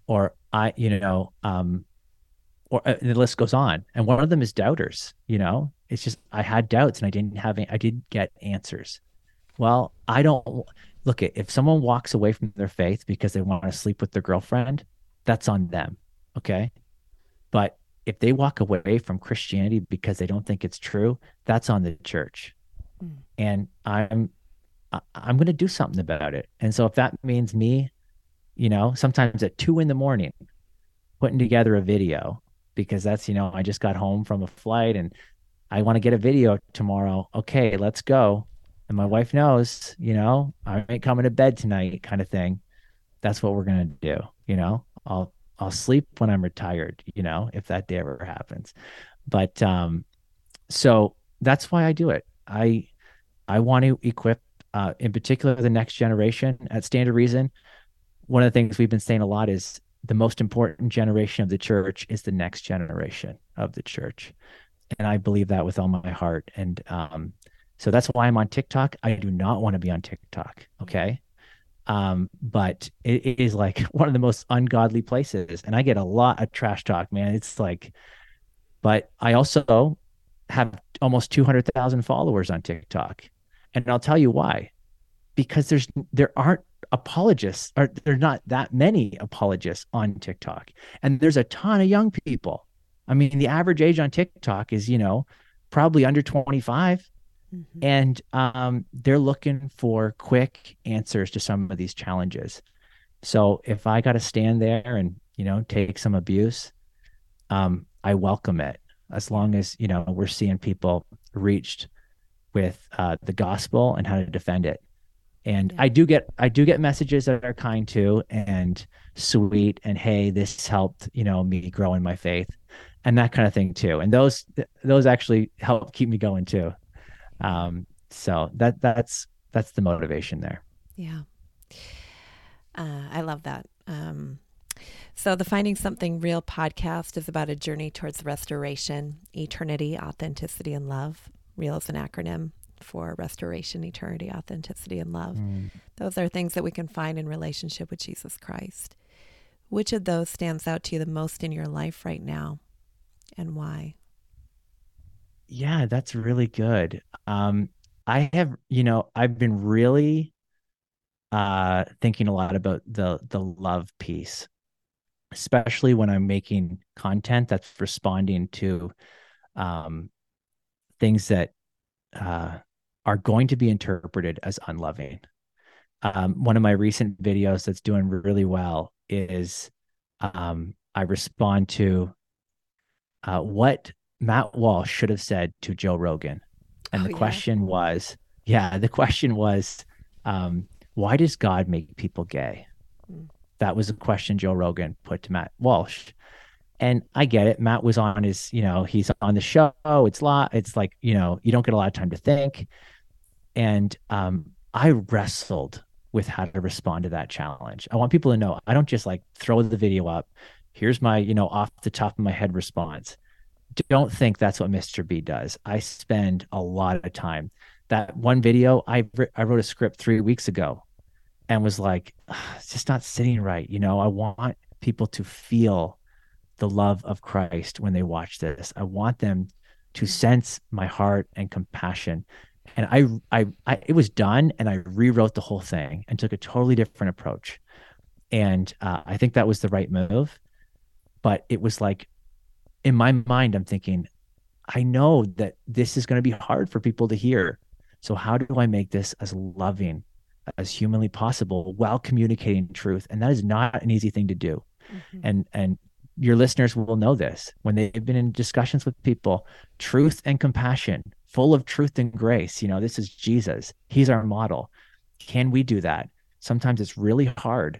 C: or I, you know, um, or uh, the list goes on. And one of them is doubters. You know, it's just I had doubts and I didn't have I didn't get answers. Well, I don't look at if someone walks away from their faith because they want to sleep with their girlfriend, that's on them. Okay. But if they walk away from Christianity because they don't think it's true, that's on the church. Mm. And I'm I'm going to do something about it. And so if that means me, you know, sometimes at two in the morning, putting together a video because that's, you know, I just got home from a flight and I want to get a video tomorrow. Okay, let's go. And my wife knows, you know, I ain't coming to bed tonight kind of thing. That's what we're going to do. You know, I'll, I'll sleep when I'm retired, you know, if that day ever happens. But um, so that's why I do it. I I want to equip, uh, in particular, the next generation at Stand to Reason. One of the things we've been saying a lot is the most important generation of the church is the next generation of the church, and I believe that with all my heart. And um, so that's why I'm on TikTok. I do not want to be on TikTok. Okay. Um, but it, it is like [LAUGHS] one of the most ungodly places. And I get a lot of trash talk, man. It's like, but I also have almost 200,000 followers on TikTok. And I'll tell you why. Because there's there aren't apologists or there's not that many apologists on TikTok. And there's a ton of young people. I mean, the average age on TikTok is, you know, probably under 25. Mm-hmm. And um, they're looking for quick answers to some of these challenges. So if I got to stand there and, you know, take some abuse, um, I welcome it as long as you know we're seeing people reached with uh, the gospel and how to defend it and yeah. i do get i do get messages that are kind too and sweet and hey this helped you know me grow in my faith and that kind of thing too and those those actually help keep me going too um so that that's that's the motivation there
A: yeah uh, i love that um so, the Finding Something Real podcast is about a journey towards restoration, eternity, authenticity, and love. REAL is an acronym for restoration, eternity, authenticity, and love. Mm. Those are things that we can find in relationship with Jesus Christ. Which of those stands out to you the most in your life right now and why?
C: Yeah, that's really good. Um, I have, you know, I've been really uh thinking a lot about the the love piece especially when I'm making content that's responding to um, things that uh, are going to be interpreted as unloving. Um, one of my recent videos that's doing really well is um, I respond to uh, what Matt Walsh should have said to Joe Rogan. And oh, the question was, yeah, the question was, um, why does God make people gay? Mm. That was a question Joe Rogan put to Matt Walsh. And I get it. Matt was on his, you know, he's on the show. It's lot. It's like, you know, you don't get a lot of time to think. And um, I wrestled with how to respond to that challenge. I want people to know I don't just like throw the video up. Here's my, you know, off the top of my head response. Don't think that's what Mr. B does. I spend a lot of time. That one video, I I wrote a script three weeks ago and was like, it's just not sitting right. You know, I want people to feel the love of Christ when they watch this. I want them to sense my heart and compassion. And I, I, I, it was done, and I rewrote the whole thing and took a totally different approach. And uh, I think that was the right move. But it was like, in my mind, I'm thinking, I know that this is going to be hard for people to hear. So how do I make this as loving as humanly possible while communicating truth? And that is not an easy thing to do. Mm-hmm. and and your listeners will know this. When they've been in discussions with people truth and compassion full of truth and grace you know this is jesus. He's our model. Can we do that? Sometimes it's really hard.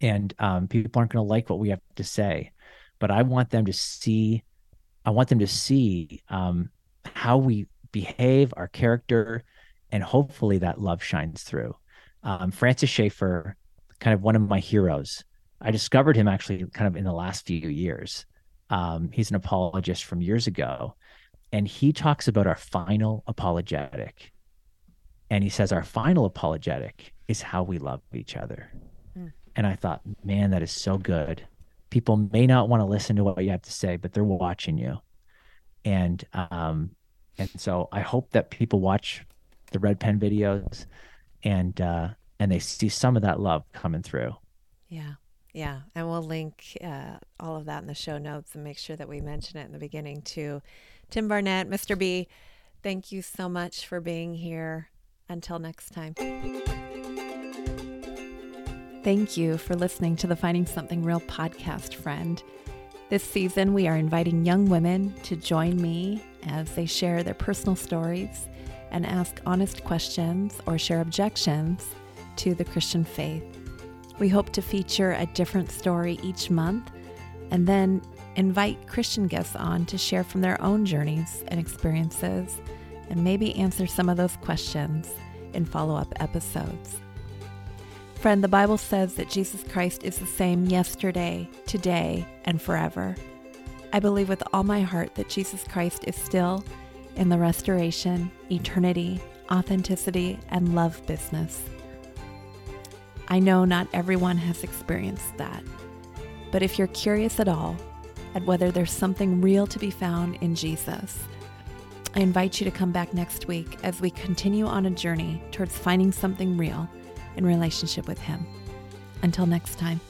C: And um, people aren't going to like what we have to say but i want them to see i want them to see um, how we behave our character and hopefully that love shines through. Um, Francis Schaeffer, kind of one of my heroes. I discovered him actually kind of in the last few years. Um, he's an apologist from years ago, and he talks about our final apologetic. And he says our final apologetic is how we love each other. Mm. And I thought, man, that is so good. People may not want to listen to what you have to say, but they're watching you. And um, and so I hope that people watch the red pen videos and uh and they see some of that love coming through.
A: Yeah. Yeah. And we'll link uh, all of that in the show notes and make sure that we mention it in the beginning too. Tim barnett mr b thank you so much for being here. Until next time thank you for listening to the finding something real podcast friend this season we are inviting young women to join me as they share their personal stories and ask honest questions or share objections to the Christian faith. We hope to feature a different story each month and then invite Christian guests on to share from their own journeys and experiences and maybe answer some of those questions in follow up episodes. Friend, the Bible says that Jesus Christ is the same yesterday, today, and forever. I believe with all my heart that Jesus Christ is still in the restoration, eternity, authenticity, and love business. I know not everyone has experienced that, but if you're curious at all at whether there's something real to be found in Jesus, I invite you to come back next week as we continue on a journey towards finding something real in relationship with Him. Until next time.